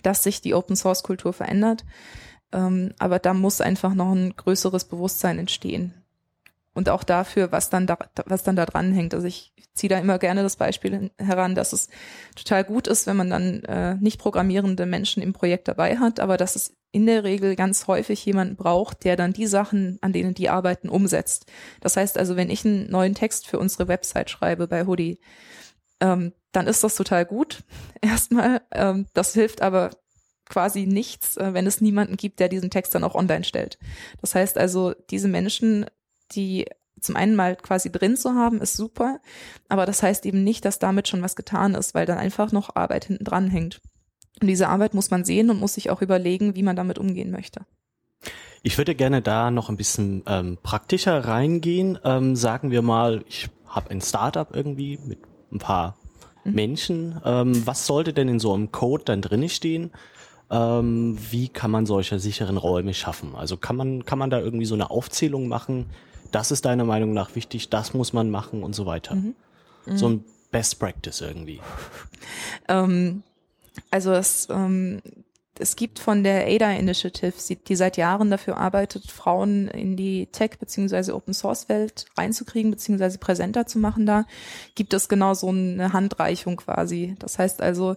dass sich die Open Source Kultur verändert. Ähm, aber da muss einfach noch ein größeres Bewusstsein entstehen. Und auch dafür, was dann da, was dann da dran hängt. Also ich ziehe da immer gerne das Beispiel heran, dass es total gut ist, wenn man dann äh, nicht programmierende Menschen im Projekt dabei hat, aber dass es in der Regel ganz häufig jemanden braucht, der dann die Sachen, an denen die arbeiten, umsetzt. Das heißt also, wenn ich einen neuen Text für unsere Website schreibe bei Hoodie, ähm, dann ist das total gut. Erstmal, ähm, das hilft aber quasi nichts, äh, wenn es niemanden gibt, der diesen Text dann auch online stellt. Das heißt also, diese Menschen, die zum einen mal quasi drin zu haben, ist super, aber das heißt eben nicht, dass damit schon was getan ist, weil dann einfach noch Arbeit hinten dran hängt. Und diese Arbeit muss man sehen und muss sich auch überlegen, wie man damit umgehen möchte. Ich würde gerne da noch ein bisschen ähm, praktischer reingehen. Ähm, sagen wir mal, ich habe ein Startup irgendwie mit ein paar mhm. Menschen. Ähm, was sollte denn in so einem Code dann drin stehen? Ähm, wie kann man solche sicheren Räume schaffen? Also kann man, kann man da irgendwie so eine Aufzählung machen? Das ist deiner Meinung nach wichtig, das muss man machen und so weiter. Mhm. Mhm. So ein Best Practice irgendwie. Ähm, also es, ähm, es gibt von der ADA Initiative, die seit Jahren dafür arbeitet, Frauen in die Tech- bzw. Open-Source-Welt reinzukriegen bzw. präsenter zu machen da, gibt es genau so eine Handreichung quasi. Das heißt also,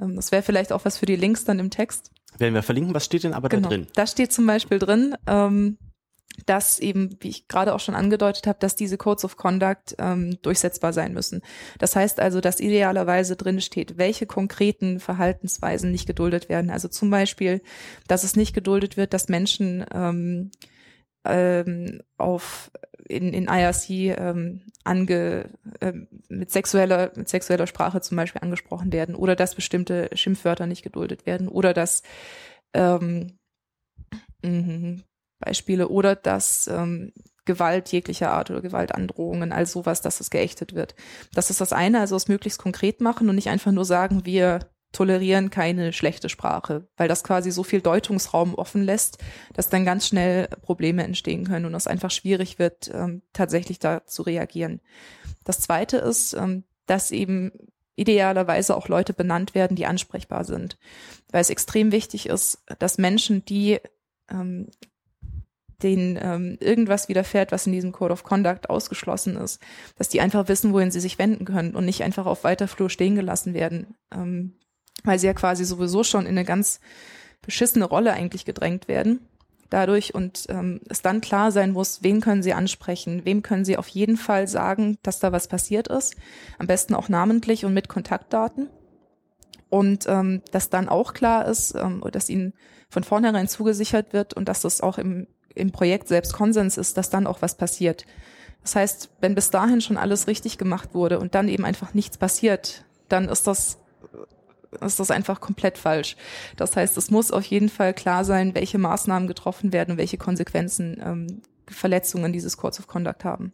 ähm, das wäre vielleicht auch was für die Links dann im Text. Werden wir verlinken, was steht denn aber genau. da drin? Da steht zum Beispiel drin, ähm, dass eben, wie ich gerade auch schon angedeutet habe, dass diese Codes of Conduct ähm, durchsetzbar sein müssen. Das heißt also, dass idealerweise drin steht, welche konkreten Verhaltensweisen nicht geduldet werden. Also zum Beispiel, dass es nicht geduldet wird, dass Menschen ähm, ähm, auf in, in IRC ähm, ange, äh, mit sexueller mit sexueller Sprache zum Beispiel angesprochen werden oder dass bestimmte Schimpfwörter nicht geduldet werden oder dass ähm, mh, Beispiele oder dass ähm, Gewalt jeglicher Art oder Gewaltandrohungen, all sowas, dass es geächtet wird. Das ist das eine, also es möglichst konkret machen und nicht einfach nur sagen, wir tolerieren keine schlechte Sprache, weil das quasi so viel Deutungsraum offen lässt, dass dann ganz schnell Probleme entstehen können und es einfach schwierig wird, ähm, tatsächlich da zu reagieren. Das zweite ist, ähm, dass eben idealerweise auch Leute benannt werden, die ansprechbar sind, weil es extrem wichtig ist, dass Menschen, die ähm, denen ähm, irgendwas widerfährt, was in diesem Code of Conduct ausgeschlossen ist, dass die einfach wissen, wohin sie sich wenden können und nicht einfach auf weiter Flur stehen gelassen werden, ähm, weil sie ja quasi sowieso schon in eine ganz beschissene Rolle eigentlich gedrängt werden dadurch und ähm, es dann klar sein muss, wen können sie ansprechen, wem können sie auf jeden Fall sagen, dass da was passiert ist, am besten auch namentlich und mit Kontaktdaten. Und ähm, dass dann auch klar ist, ähm, dass ihnen von vornherein zugesichert wird und dass das auch im im Projekt selbst Konsens ist, dass dann auch was passiert. Das heißt, wenn bis dahin schon alles richtig gemacht wurde und dann eben einfach nichts passiert, dann ist das ist das einfach komplett falsch. Das heißt, es muss auf jeden Fall klar sein, welche Maßnahmen getroffen werden und welche Konsequenzen ähm, Verletzungen dieses Codes of Conduct haben.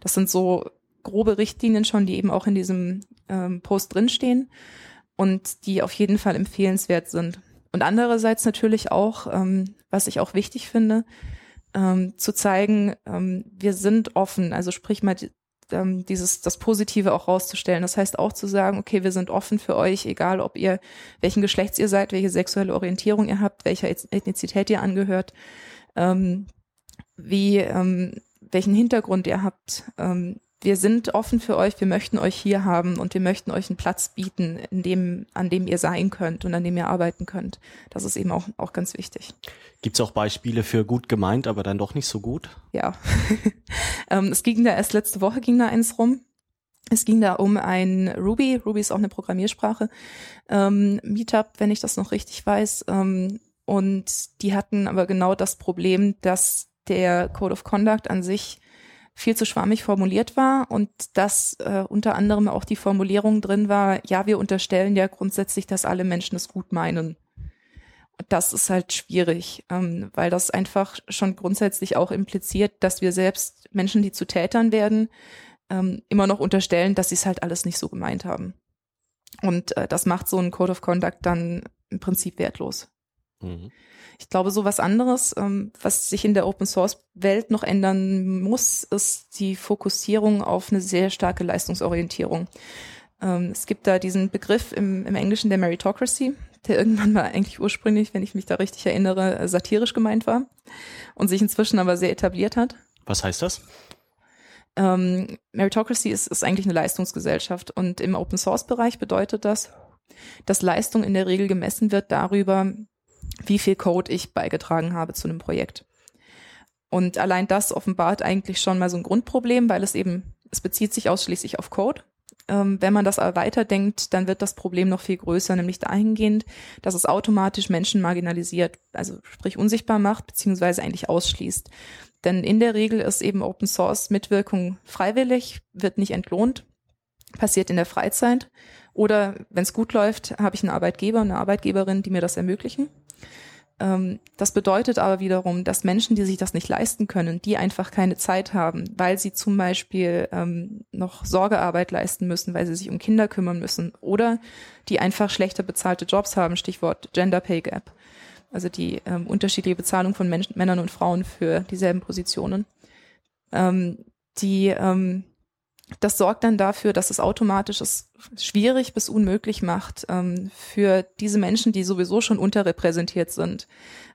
Das sind so grobe Richtlinien schon, die eben auch in diesem ähm, Post drinstehen und die auf jeden Fall empfehlenswert sind. Und andererseits natürlich auch, ähm, was ich auch wichtig finde, ähm, zu zeigen, ähm, wir sind offen, also sprich mal ähm, dieses das Positive auch rauszustellen. Das heißt auch zu sagen, okay, wir sind offen für euch, egal ob ihr welchen Geschlechts ihr seid, welche sexuelle Orientierung ihr habt, welcher Ethnizität ihr angehört, ähm, wie ähm, welchen Hintergrund ihr habt, ähm, wir sind offen für euch, wir möchten euch hier haben und wir möchten euch einen Platz bieten, in dem, an dem ihr sein könnt und an dem ihr arbeiten könnt. Das ist eben auch, auch ganz wichtig. Gibt es auch Beispiele für gut gemeint, aber dann doch nicht so gut? Ja. ähm, es ging da erst letzte Woche ging da eins rum. Es ging da um ein Ruby, Ruby ist auch eine Programmiersprache, ähm, Meetup, wenn ich das noch richtig weiß. Ähm, und die hatten aber genau das Problem, dass der Code of Conduct an sich viel zu schwammig formuliert war und dass äh, unter anderem auch die Formulierung drin war, ja, wir unterstellen ja grundsätzlich, dass alle Menschen es gut meinen. Das ist halt schwierig, ähm, weil das einfach schon grundsätzlich auch impliziert, dass wir selbst Menschen, die zu Tätern werden, ähm, immer noch unterstellen, dass sie es halt alles nicht so gemeint haben. Und äh, das macht so ein Code of Conduct dann im Prinzip wertlos. Mhm. Ich glaube, so was anderes, ähm, was sich in der Open Source Welt noch ändern muss, ist die Fokussierung auf eine sehr starke Leistungsorientierung. Ähm, es gibt da diesen Begriff im, im Englischen der Meritocracy, der irgendwann mal eigentlich ursprünglich, wenn ich mich da richtig erinnere, äh, satirisch gemeint war und sich inzwischen aber sehr etabliert hat. Was heißt das? Ähm, Meritocracy ist, ist eigentlich eine Leistungsgesellschaft und im Open Source Bereich bedeutet das, dass Leistung in der Regel gemessen wird darüber, wie viel Code ich beigetragen habe zu einem Projekt. Und allein das offenbart eigentlich schon mal so ein Grundproblem, weil es eben, es bezieht sich ausschließlich auf Code. Ähm, wenn man das aber weiterdenkt, dann wird das Problem noch viel größer, nämlich dahingehend, dass es automatisch Menschen marginalisiert, also sprich unsichtbar macht, beziehungsweise eigentlich ausschließt. Denn in der Regel ist eben Open Source Mitwirkung freiwillig, wird nicht entlohnt, passiert in der Freizeit. Oder wenn es gut läuft, habe ich einen Arbeitgeber, eine Arbeitgeberin, die mir das ermöglichen. Ähm, das bedeutet aber wiederum, dass Menschen, die sich das nicht leisten können, die einfach keine Zeit haben, weil sie zum Beispiel ähm, noch Sorgearbeit leisten müssen, weil sie sich um Kinder kümmern müssen oder die einfach schlechter bezahlte Jobs haben, Stichwort Gender Pay Gap, also die ähm, unterschiedliche Bezahlung von Menschen, Männern und Frauen für dieselben Positionen, ähm, die ähm, das sorgt dann dafür, dass es automatisch es schwierig bis unmöglich macht, ähm, für diese Menschen, die sowieso schon unterrepräsentiert sind,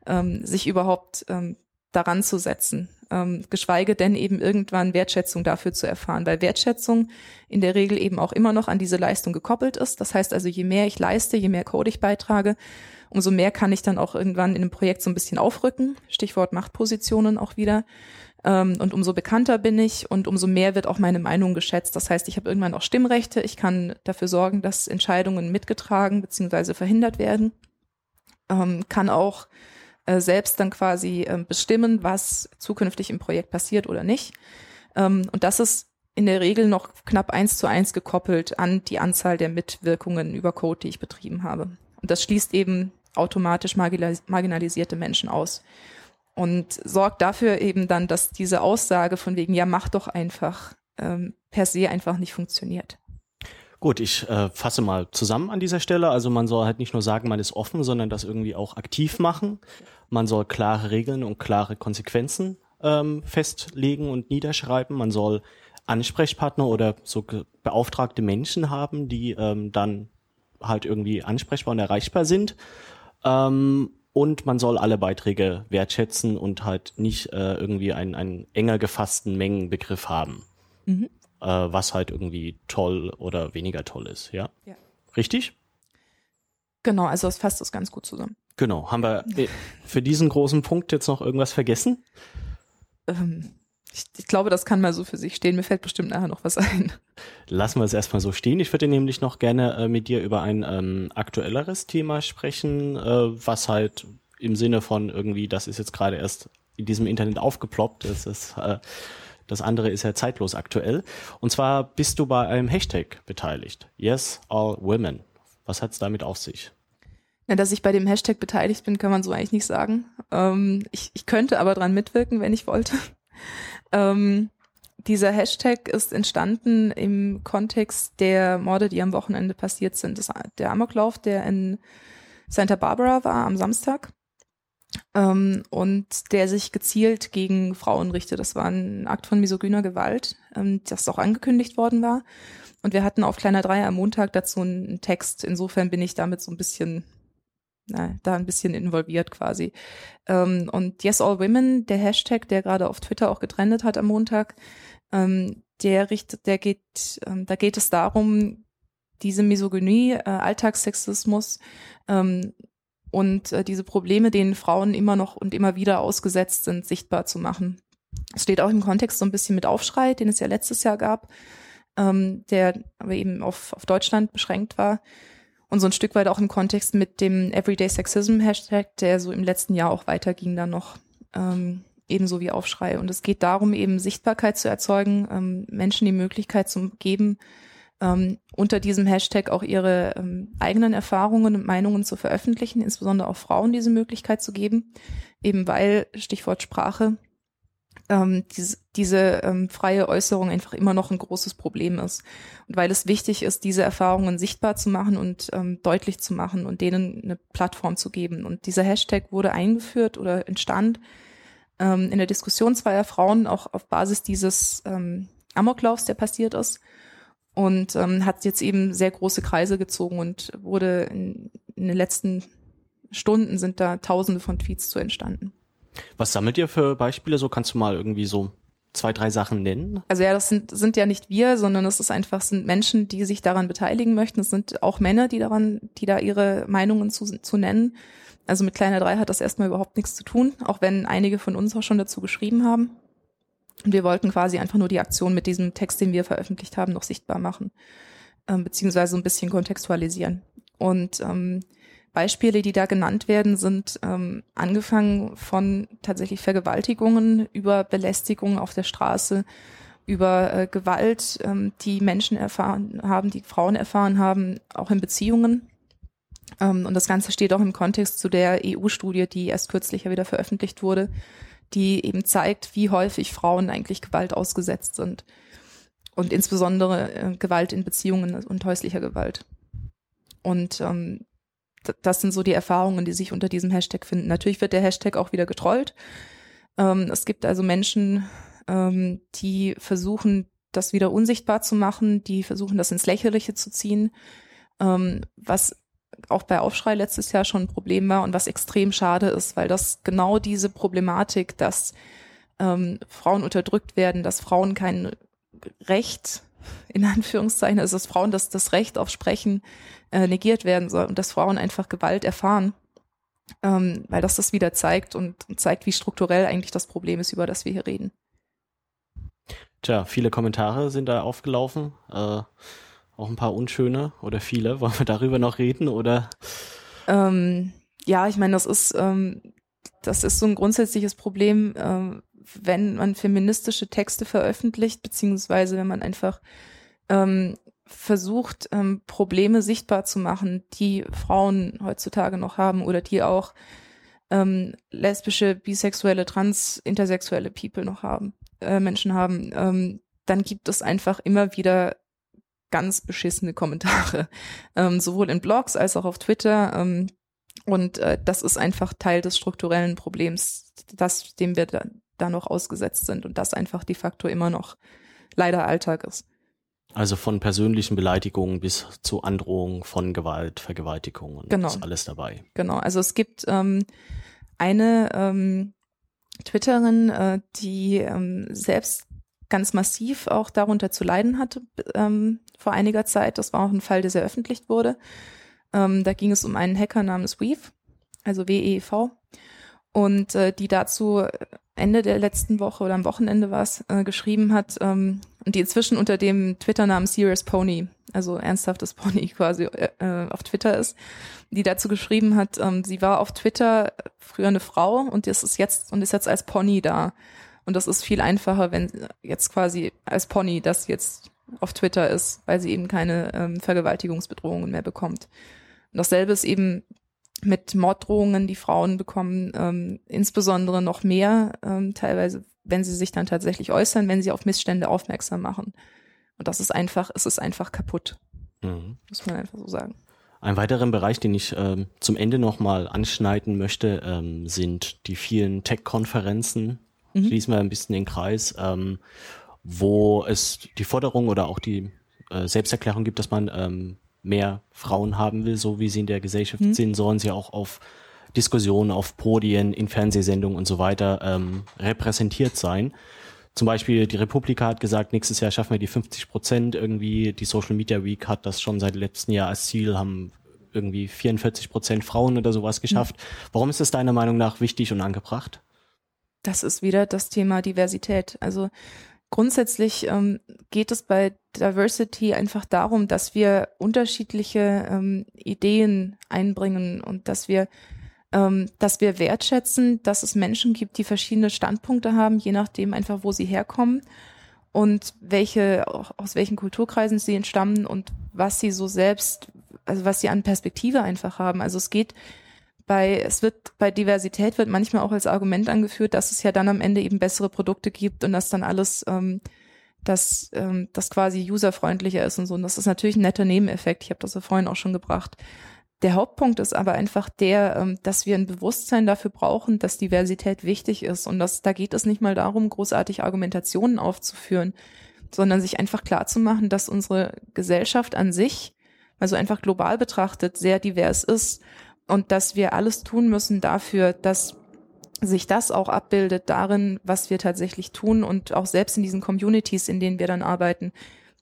ähm, sich überhaupt ähm, daran zu setzen, ähm, geschweige denn eben irgendwann Wertschätzung dafür zu erfahren, weil Wertschätzung in der Regel eben auch immer noch an diese Leistung gekoppelt ist. Das heißt also, je mehr ich leiste, je mehr Code ich beitrage, umso mehr kann ich dann auch irgendwann in einem Projekt so ein bisschen aufrücken. Stichwort Machtpositionen auch wieder. Ähm, und umso bekannter bin ich und umso mehr wird auch meine Meinung geschätzt. Das heißt, ich habe irgendwann auch Stimmrechte. Ich kann dafür sorgen, dass Entscheidungen mitgetragen bzw. verhindert werden. Ähm, kann auch äh, selbst dann quasi äh, bestimmen, was zukünftig im Projekt passiert oder nicht. Ähm, und das ist in der Regel noch knapp eins zu eins gekoppelt an die Anzahl der Mitwirkungen über Code, die ich betrieben habe. Und das schließt eben automatisch marginalisierte Menschen aus und sorgt dafür eben dann, dass diese Aussage von wegen, ja, mach doch einfach, ähm, per se einfach nicht funktioniert. Gut, ich äh, fasse mal zusammen an dieser Stelle. Also man soll halt nicht nur sagen, man ist offen, sondern das irgendwie auch aktiv machen. Man soll klare Regeln und klare Konsequenzen ähm, festlegen und niederschreiben. Man soll Ansprechpartner oder so beauftragte Menschen haben, die ähm, dann halt irgendwie ansprechbar und erreichbar sind. Ähm, und man soll alle Beiträge wertschätzen und halt nicht äh, irgendwie einen, einen enger gefassten Mengenbegriff haben, mhm. äh, was halt irgendwie toll oder weniger toll ist, ja? ja. Richtig? Genau, also es fasst das ganz gut zusammen. Genau. Haben wir äh, für diesen großen Punkt jetzt noch irgendwas vergessen? Ähm, ich, ich, glaube, das kann mal so für sich stehen. Mir fällt bestimmt nachher noch was ein. Lassen wir es erstmal so stehen. Ich würde nämlich noch gerne äh, mit dir über ein ähm, aktuelleres Thema sprechen, äh, was halt im Sinne von irgendwie, das ist jetzt gerade erst in diesem Internet aufgeploppt. Das ist, äh, das andere ist ja zeitlos aktuell. Und zwar bist du bei einem Hashtag beteiligt. Yes, all women. Was hat es damit auf sich? Ja, dass ich bei dem Hashtag beteiligt bin, kann man so eigentlich nicht sagen. Ähm, ich, ich könnte aber dran mitwirken, wenn ich wollte. Ähm, dieser Hashtag ist entstanden im Kontext der Morde, die am Wochenende passiert sind. Das, der Amoklauf, der in Santa Barbara war am Samstag ähm, und der sich gezielt gegen Frauen richtet. Das war ein Akt von misogyner Gewalt, ähm, das auch angekündigt worden war. Und wir hatten auf Kleiner Dreier am Montag dazu einen Text. Insofern bin ich damit so ein bisschen na, da ein bisschen involviert quasi. Ähm, und Yes All Women, der Hashtag, der gerade auf Twitter auch getrendet hat am Montag, ähm, der richtet, der geht, ähm, da geht es darum, diese Misogynie, äh, Alltagssexismus ähm, und äh, diese Probleme, denen Frauen immer noch und immer wieder ausgesetzt sind, sichtbar zu machen. Es steht auch im Kontext so ein bisschen mit Aufschrei, den es ja letztes Jahr gab, ähm, der aber eben auf, auf Deutschland beschränkt war und so ein Stück weit auch im Kontext mit dem Everyday Sexism Hashtag, der so im letzten Jahr auch weiterging dann noch, ähm, ebenso wie Aufschrei. Und es geht darum, eben Sichtbarkeit zu erzeugen, ähm, Menschen die Möglichkeit zu geben, ähm, unter diesem Hashtag auch ihre ähm, eigenen Erfahrungen und Meinungen zu veröffentlichen, insbesondere auch Frauen diese Möglichkeit zu geben, eben weil, Stichwort Sprache, ähm, diese, diese ähm, freie Äußerung einfach immer noch ein großes Problem ist. Und weil es wichtig ist, diese Erfahrungen sichtbar zu machen und ähm, deutlich zu machen und denen eine Plattform zu geben. Und dieser Hashtag wurde eingeführt oder entstand ähm, in der Diskussion zweier Frauen auch auf Basis dieses ähm, Amoklaufs, der passiert ist. Und ähm, hat jetzt eben sehr große Kreise gezogen und wurde in, in den letzten Stunden sind da tausende von Tweets zu entstanden. Was sammelt ihr für Beispiele? So kannst du mal irgendwie so zwei, drei Sachen nennen? Also ja, das sind, sind ja nicht wir, sondern es ist einfach, sind Menschen, die sich daran beteiligen möchten. Es sind auch Männer, die daran, die da ihre Meinungen zu, zu nennen. Also mit Kleiner Drei hat das erstmal überhaupt nichts zu tun, auch wenn einige von uns auch schon dazu geschrieben haben. Und wir wollten quasi einfach nur die Aktion mit diesem Text, den wir veröffentlicht haben, noch sichtbar machen. ähm, beziehungsweise ein bisschen kontextualisieren. Und ähm, Beispiele, die da genannt werden, sind ähm, angefangen von tatsächlich Vergewaltigungen über Belästigungen auf der Straße, über äh, Gewalt, ähm, die Menschen erfahren haben, die Frauen erfahren haben, auch in Beziehungen. Ähm, und das Ganze steht auch im Kontext zu der EU-Studie, die erst kürzlich ja wieder veröffentlicht wurde, die eben zeigt, wie häufig Frauen eigentlich Gewalt ausgesetzt sind. Und insbesondere äh, Gewalt in Beziehungen und häuslicher Gewalt. Und ähm, das sind so die Erfahrungen, die sich unter diesem Hashtag finden. Natürlich wird der Hashtag auch wieder getrollt. Ähm, es gibt also Menschen, ähm, die versuchen, das wieder unsichtbar zu machen, die versuchen, das ins Lächerliche zu ziehen, ähm, was auch bei Aufschrei letztes Jahr schon ein Problem war und was extrem schade ist, weil das genau diese Problematik, dass ähm, Frauen unterdrückt werden, dass Frauen kein Recht in Anführungszeichen, also dass Frauen das, das Recht auf Sprechen äh, negiert werden soll und dass Frauen einfach Gewalt erfahren, ähm, weil das das wieder zeigt und, zeigt, wie strukturell eigentlich das Problem ist, über das wir hier reden. Tja, viele Kommentare sind da aufgelaufen. Äh, auch ein paar unschöne oder viele. Wollen wir darüber noch reden oder? Ähm, ja, ich meine, das ist ähm, das ist so ein grundsätzliches Problem, ähm, wenn man feministische Texte veröffentlicht, beziehungsweise wenn man einfach ähm, versucht, ähm, Probleme sichtbar zu machen, die Frauen heutzutage noch haben oder die auch ähm, lesbische, bisexuelle, trans, intersexuelle People noch haben, äh, Menschen haben, ähm, dann gibt es einfach immer wieder ganz beschissene Kommentare, ähm, sowohl in Blogs als auch auf Twitter. Ähm, und äh, das ist einfach Teil des strukturellen Problems, das, dem wir da, da noch ausgesetzt sind und das einfach de facto immer noch leider Alltag ist. Also von persönlichen Beleidigungen bis zu Androhungen von Gewalt, Vergewaltigung und genau. ist alles dabei. Genau, also es gibt ähm, eine ähm, Twitterin, äh, die ähm, selbst ganz massiv auch darunter zu leiden hatte ähm, vor einiger Zeit. Das war auch ein Fall, der sehr öffentlich wurde. Ähm, da ging es um einen Hacker namens Weave, also W-E-V, und äh, die dazu Ende der letzten Woche oder am Wochenende war es, äh, geschrieben hat ähm, und die inzwischen unter dem Twitter-Namen Serious Pony, also ernsthaftes Pony quasi äh, auf Twitter ist, die dazu geschrieben hat, ähm, sie war auf Twitter früher eine Frau und ist jetzt und ist jetzt als Pony da. Und das ist viel einfacher, wenn jetzt quasi als Pony das jetzt auf Twitter ist, weil sie eben keine ähm, Vergewaltigungsbedrohungen mehr bekommt. Und dasselbe ist eben mit Morddrohungen, die Frauen bekommen, ähm, insbesondere noch mehr, ähm, teilweise, wenn sie sich dann tatsächlich äußern, wenn sie auf Missstände aufmerksam machen. Und das ist einfach, es ist einfach kaputt. Mhm. Muss man einfach so sagen. Ein weiterer Bereich, den ich ähm, zum Ende nochmal anschneiden möchte, ähm, sind die vielen Tech-Konferenzen. Mhm. Schließen wir ein bisschen den Kreis, ähm, wo es die Forderung oder auch die äh, Selbsterklärung gibt, dass man ähm, mehr Frauen haben will, so wie sie in der Gesellschaft mhm. sind, sollen sie auch auf Diskussionen, auf Podien, in Fernsehsendungen und so weiter ähm, repräsentiert sein. Zum Beispiel die Republika hat gesagt, nächstes Jahr schaffen wir die 50 Prozent. Irgendwie die Social Media Week hat das schon seit letztem Jahr als Ziel, haben irgendwie 44 Prozent Frauen oder sowas geschafft. Mhm. Warum ist das deiner Meinung nach wichtig und angebracht? Das ist wieder das Thema Diversität. Also grundsätzlich ähm, geht es bei Diversity einfach darum, dass wir unterschiedliche ähm, Ideen einbringen und dass wir ähm, dass wir wertschätzen, dass es Menschen gibt, die verschiedene Standpunkte haben, je nachdem einfach, wo sie herkommen und welche, aus welchen Kulturkreisen sie entstammen und was sie so selbst, also was sie an Perspektive einfach haben. Also es geht bei, es wird, bei Diversität wird manchmal auch als Argument angeführt, dass es ja dann am Ende eben bessere Produkte gibt und dass dann alles, ähm, dass ähm, das quasi userfreundlicher ist und so. Und das ist natürlich ein netter Nebeneffekt. Ich habe das ja vorhin auch schon gebracht. Der Hauptpunkt ist aber einfach der, ähm, dass wir ein Bewusstsein dafür brauchen, dass Diversität wichtig ist. Und das, da geht es nicht mal darum, großartig Argumentationen aufzuführen, sondern sich einfach klar zu machen, dass unsere Gesellschaft an sich, also einfach global betrachtet, sehr divers ist und dass wir alles tun müssen dafür, dass sich das auch abbildet darin, was wir tatsächlich tun und auch selbst in diesen Communities, in denen wir dann arbeiten.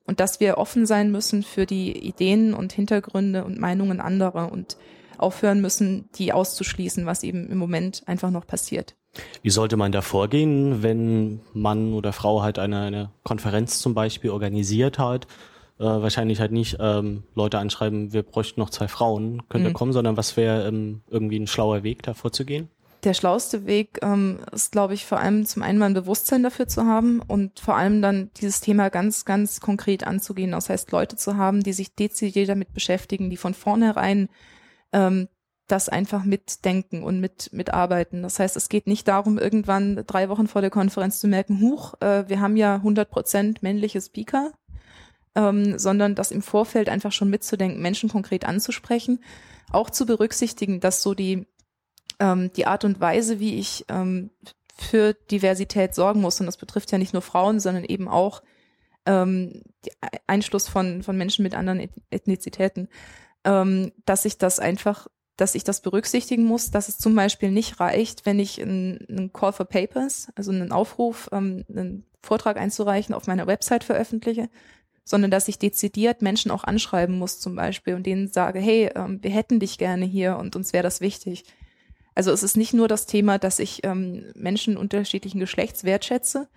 Und dass wir offen sein müssen für die Ideen und Hintergründe und Meinungen anderer und aufhören müssen, die auszuschließen, was eben im Moment einfach noch passiert. Wie sollte man da vorgehen, wenn Mann oder Frau halt eine, eine Konferenz zum Beispiel organisiert hat? Äh, wahrscheinlich halt nicht ähm, Leute anschreiben, wir bräuchten noch zwei Frauen, könnt ihr mhm. kommen, sondern was wäre ähm, irgendwie ein schlauer Weg, da vorzugehen? Der schlauste Weg ähm, ist, glaube ich, vor allem zum einen mal ein Bewusstsein dafür zu haben und vor allem dann dieses Thema ganz, ganz konkret anzugehen. Das heißt, Leute zu haben, die sich dezidiert damit beschäftigen, die von vornherein ähm, das einfach mitdenken und mit mitarbeiten. Das heißt, es geht nicht darum, irgendwann drei Wochen vor der Konferenz zu merken, huch, äh, wir haben ja 100 Prozent männliche Speaker, ähm, sondern das im Vorfeld einfach schon mitzudenken, Menschen konkret anzusprechen, auch zu berücksichtigen, dass so die ähm, die Art und Weise, wie ich ähm, für Diversität sorgen muss, und das betrifft ja nicht nur Frauen, sondern eben auch ähm, Einschluss von von Menschen mit anderen Ethnizitäten, ähm, dass ich das einfach dass ich das berücksichtigen muss, dass es zum Beispiel nicht reicht, wenn ich einen Call for Papers, also einen Aufruf, ähm, einen Vortrag einzureichen auf meiner Website veröffentliche, sondern dass ich dezidiert Menschen auch anschreiben muss zum Beispiel und denen sage, hey, ähm, wir hätten dich gerne hier und uns wäre das wichtig. Also es ist nicht nur das Thema, dass ich ähm, Menschen unterschiedlichen Geschlechts wertschätze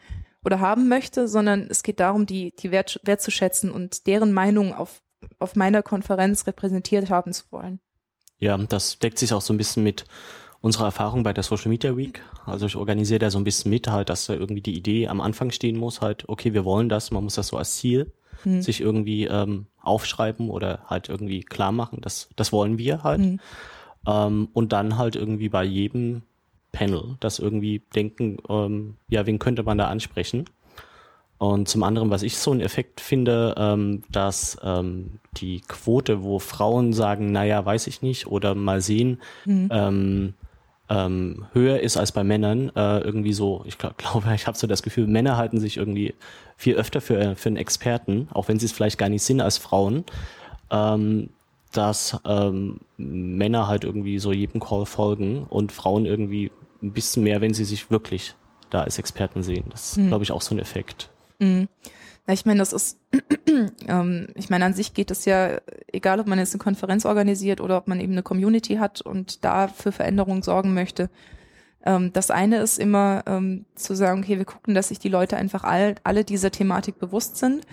oder haben möchte, sondern es geht darum, die, die wert, wertzuschätzen und deren Meinung auf, auf meiner Konferenz repräsentiert haben zu wollen. Ja, das deckt sich auch so ein bisschen mit unserer Erfahrung bei der Social Media Week. Also ich organisiere da so ein bisschen mit, halt, dass da irgendwie die Idee am Anfang stehen muss, halt, okay, wir wollen das, man muss das so als Ziel hm. sich irgendwie ähm, aufschreiben oder halt irgendwie klar machen, das, das wollen wir halt. Hm. Ähm, und dann halt irgendwie bei jedem Panel das irgendwie denken, ähm, ja, wen könnte man da ansprechen? Und zum anderen, was ich so einen Effekt finde, ähm, dass ähm, die Quote, wo Frauen sagen, naja, weiß ich nicht, oder mal sehen, mhm. ähm, ähm, höher ist als bei Männern, äh, irgendwie so, ich glaub, glaube, ich habe so das Gefühl, Männer halten sich irgendwie viel öfter für, für einen Experten, auch wenn sie es vielleicht gar nicht sind als Frauen, ähm, dass ähm, Männer halt irgendwie so jedem Call folgen und Frauen irgendwie ein bisschen mehr, wenn sie sich wirklich da als Experten sehen. Das ist, mhm. glaube ich, auch so ein Effekt. Mhm. Ich meine, das ist, ähm, ich meine, an sich geht es ja, egal ob man jetzt eine Konferenz organisiert oder ob man eben eine Community hat und da für Veränderungen sorgen möchte. Ähm, das eine ist immer ähm, zu sagen, okay, wir gucken, dass sich die Leute einfach all, alle dieser Thematik bewusst sind.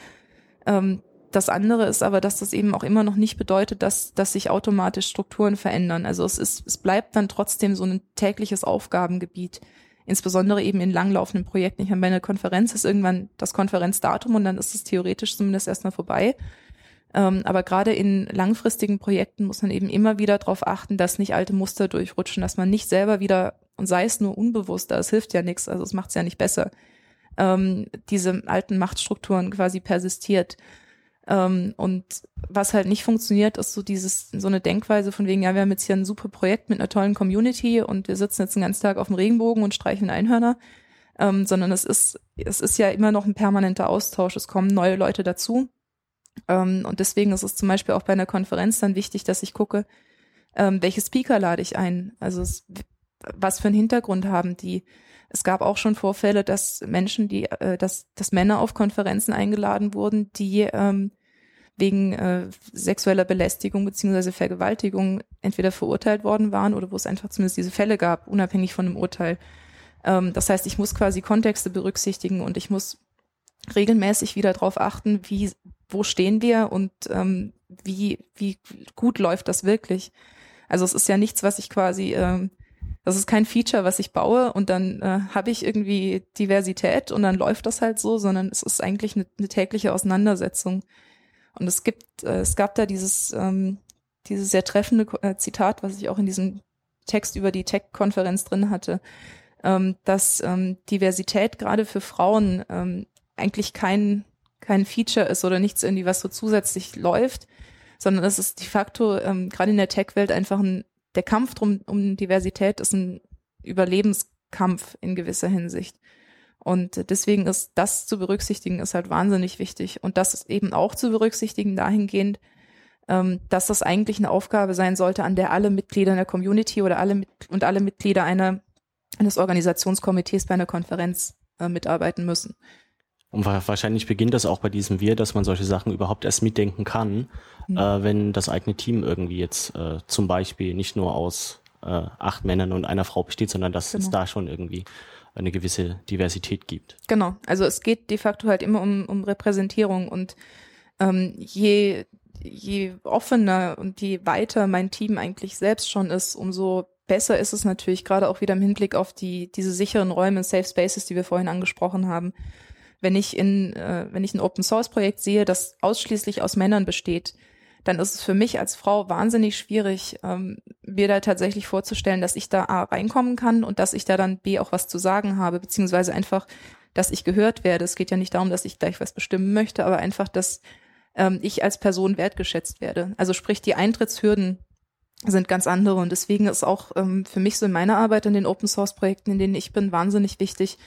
Ähm, das andere ist aber, dass das eben auch immer noch nicht bedeutet, dass, dass sich automatisch Strukturen verändern. Also es ist, es bleibt dann trotzdem so ein tägliches Aufgabengebiet insbesondere eben in langlaufenden Projekten. Ich meine, bei einer Konferenz ist irgendwann das Konferenzdatum und dann ist es theoretisch zumindest erstmal vorbei. Ähm, aber gerade in langfristigen Projekten muss man eben immer wieder darauf achten, dass nicht alte Muster durchrutschen, dass man nicht selber wieder, und sei es nur unbewusst, es hilft ja nichts, also es macht es ja nicht besser, ähm, diese alten Machtstrukturen quasi persistiert. Ähm, und was halt nicht funktioniert, ist so dieses, so eine Denkweise von wegen, ja, wir haben jetzt hier ein super Projekt mit einer tollen Community und wir sitzen jetzt den ganzen Tag auf dem Regenbogen und streichen Einhörner. Ähm, sondern es ist, es ist ja immer noch ein permanenter Austausch. Es kommen neue Leute dazu. Ähm, und deswegen ist es zum Beispiel auch bei einer Konferenz dann wichtig, dass ich gucke, ähm, welche Speaker lade ich ein? Also es, was für einen Hintergrund haben die? Es gab auch schon Vorfälle, dass Menschen, die, äh, dass, dass Männer auf Konferenzen eingeladen wurden, die ähm, wegen äh, sexueller Belästigung beziehungsweise Vergewaltigung entweder verurteilt worden waren oder wo es einfach zumindest diese Fälle gab, unabhängig von dem Urteil. Ähm, das heißt, ich muss quasi Kontexte berücksichtigen und ich muss regelmäßig wieder darauf achten, wie, wo stehen wir und ähm, wie, wie gut läuft das wirklich. Also es ist ja nichts, was ich quasi ähm, das ist kein Feature, was ich baue und dann äh, habe ich irgendwie Diversität und dann läuft das halt so, sondern es ist eigentlich eine, eine tägliche Auseinandersetzung. Und es gibt, äh, es gab da dieses, ähm, dieses sehr treffende äh, Zitat, was ich auch in diesem Text über die Tech-Konferenz drin hatte, ähm, dass ähm, Diversität gerade für Frauen ähm, eigentlich kein, kein Feature ist oder nichts irgendwie, was so zusätzlich läuft, sondern es ist de facto ähm, gerade in der Tech-Welt einfach ein der Kampf drum, um Diversität ist ein Überlebenskampf in gewisser Hinsicht. Und deswegen ist das zu berücksichtigen, ist halt wahnsinnig wichtig. Und das ist eben auch zu berücksichtigen dahingehend, ähm, dass das eigentlich eine Aufgabe sein sollte, an der alle Mitglieder in der Community oder alle und alle Mitglieder einer, eines Organisationskomitees bei einer Konferenz äh, mitarbeiten müssen. Und wahrscheinlich beginnt das auch bei diesem Wir, dass man solche Sachen überhaupt erst mitdenken kann, mhm. äh, wenn das eigene Team irgendwie jetzt äh, zum Beispiel nicht nur aus äh, acht Männern und einer Frau besteht, sondern dass genau. es da schon irgendwie eine gewisse Diversität gibt. Genau, also es geht de facto halt immer um, um Repräsentierung und ähm, je, je offener und je weiter mein Team eigentlich selbst schon ist, umso besser ist es natürlich, gerade auch wieder im Hinblick auf die, diese sicheren Räume, Safe Spaces, die wir vorhin angesprochen haben. Wenn ich in, äh, wenn ich ein Open Source Projekt sehe, das ausschließlich aus Männern besteht, dann ist es für mich als Frau wahnsinnig schwierig, ähm, mir da tatsächlich vorzustellen, dass ich da A reinkommen kann und dass ich da dann B auch was zu sagen habe, beziehungsweise einfach, dass ich gehört werde. Es geht ja nicht darum, dass ich gleich was bestimmen möchte, aber einfach, dass ähm, ich als Person wertgeschätzt werde. Also sprich, die Eintrittshürden sind ganz andere und deswegen ist auch ähm, für mich so in meiner Arbeit in den Open Source Projekten, in denen ich bin, wahnsinnig wichtig,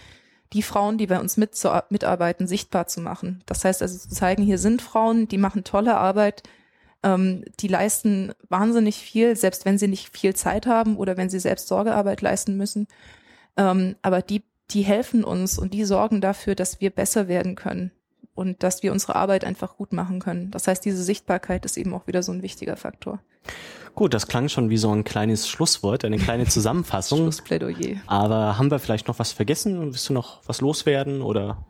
die Frauen, die bei uns mit zu, mitarbeiten, sichtbar zu machen. Das heißt also zu zeigen, hier sind Frauen, die machen tolle Arbeit, ähm, die leisten wahnsinnig viel, selbst wenn sie nicht viel Zeit haben oder wenn sie selbst Sorgearbeit leisten müssen. Ähm, aber die, die helfen uns und die sorgen dafür, dass wir besser werden können und dass wir unsere Arbeit einfach gut machen können. Das heißt, diese Sichtbarkeit ist eben auch wieder so ein wichtiger Faktor. Gut, das klang schon wie so ein kleines Schlusswort, eine kleine Zusammenfassung. Schlussplädoyer. Aber haben wir vielleicht noch was vergessen? Willst du noch was loswerden oder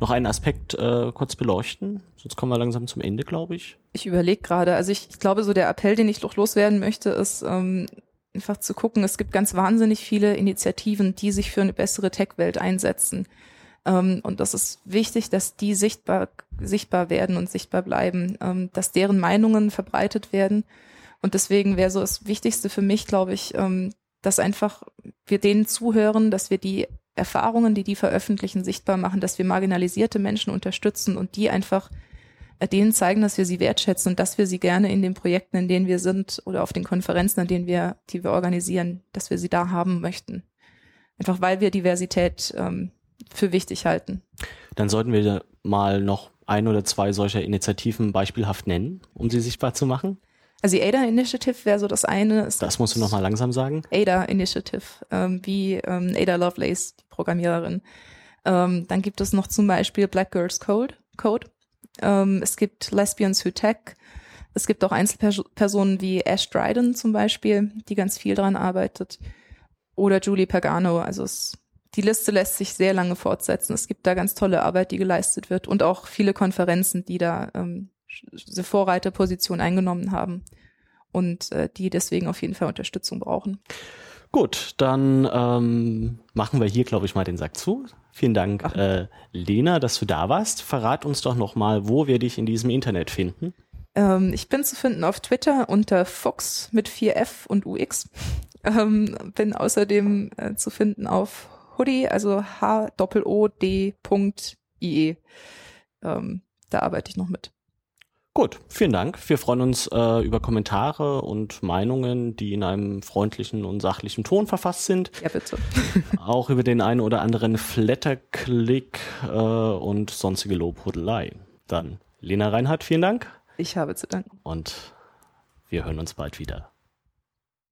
noch einen Aspekt äh, kurz beleuchten? Sonst kommen wir langsam zum Ende, glaube ich. Ich überlege gerade, also ich, ich, glaube, so der Appell, den ich noch loswerden möchte, ist ähm, einfach zu gucken, es gibt ganz wahnsinnig viele Initiativen, die sich für eine bessere Tech-Welt einsetzen. Ähm, und das ist wichtig, dass die sichtbar, sichtbar werden und sichtbar bleiben, ähm, dass deren Meinungen verbreitet werden. Und deswegen wäre so das Wichtigste für mich, glaube ich, ähm, dass einfach wir denen zuhören, dass wir die Erfahrungen, die die veröffentlichen, sichtbar machen, dass wir marginalisierte Menschen unterstützen und die einfach äh, denen zeigen, dass wir sie wertschätzen und dass wir sie gerne in den Projekten, in denen wir sind oder auf den Konferenzen, an denen wir, die wir organisieren, dass wir sie da haben möchten. Einfach weil wir Diversität ähm, für wichtig halten. Dann sollten wir mal noch ein oder zwei solcher Initiativen beispielhaft nennen, um sie sichtbar zu machen. Also die ADA Initiative wäre so das eine. Das musst du nochmal langsam sagen. ADA Initiative, ähm, wie ähm, Ada Lovelace, die Programmiererin. Ähm, dann gibt es noch zum Beispiel Black Girls Code. Code. Ähm, es gibt Lesbians Who Tech. Es gibt auch Einzelpersonen wie Ash Dryden zum Beispiel, die ganz viel daran arbeitet. Oder Julie Pagano. Also es, die Liste lässt sich sehr lange fortsetzen. Es gibt da ganz tolle Arbeit, die geleistet wird und auch viele Konferenzen, die da ähm, diese Vorreiterposition eingenommen haben und äh, die deswegen auf jeden Fall Unterstützung brauchen. Gut, dann ähm, machen wir hier, glaube ich, mal den Sack zu. Vielen Dank, äh, Lena, dass du da warst. Verrat uns doch noch mal, wo wir dich in diesem Internet finden. Ähm, ich bin zu finden auf Twitter unter Fox mit 4F und UX. Ähm, bin außerdem äh, zu finden auf Hoodie, also H-O-D.ie. Ähm, da arbeite ich noch mit. Gut, vielen Dank. Wir freuen uns äh, über Kommentare und Meinungen, die in einem freundlichen und sachlichen Ton verfasst sind. Ja, bitte. Auch über den einen oder anderen Flatterklick äh, und sonstige Lobhudelei. Dann Lena Reinhardt, vielen Dank. Ich habe zu danken. Und wir hören uns bald wieder.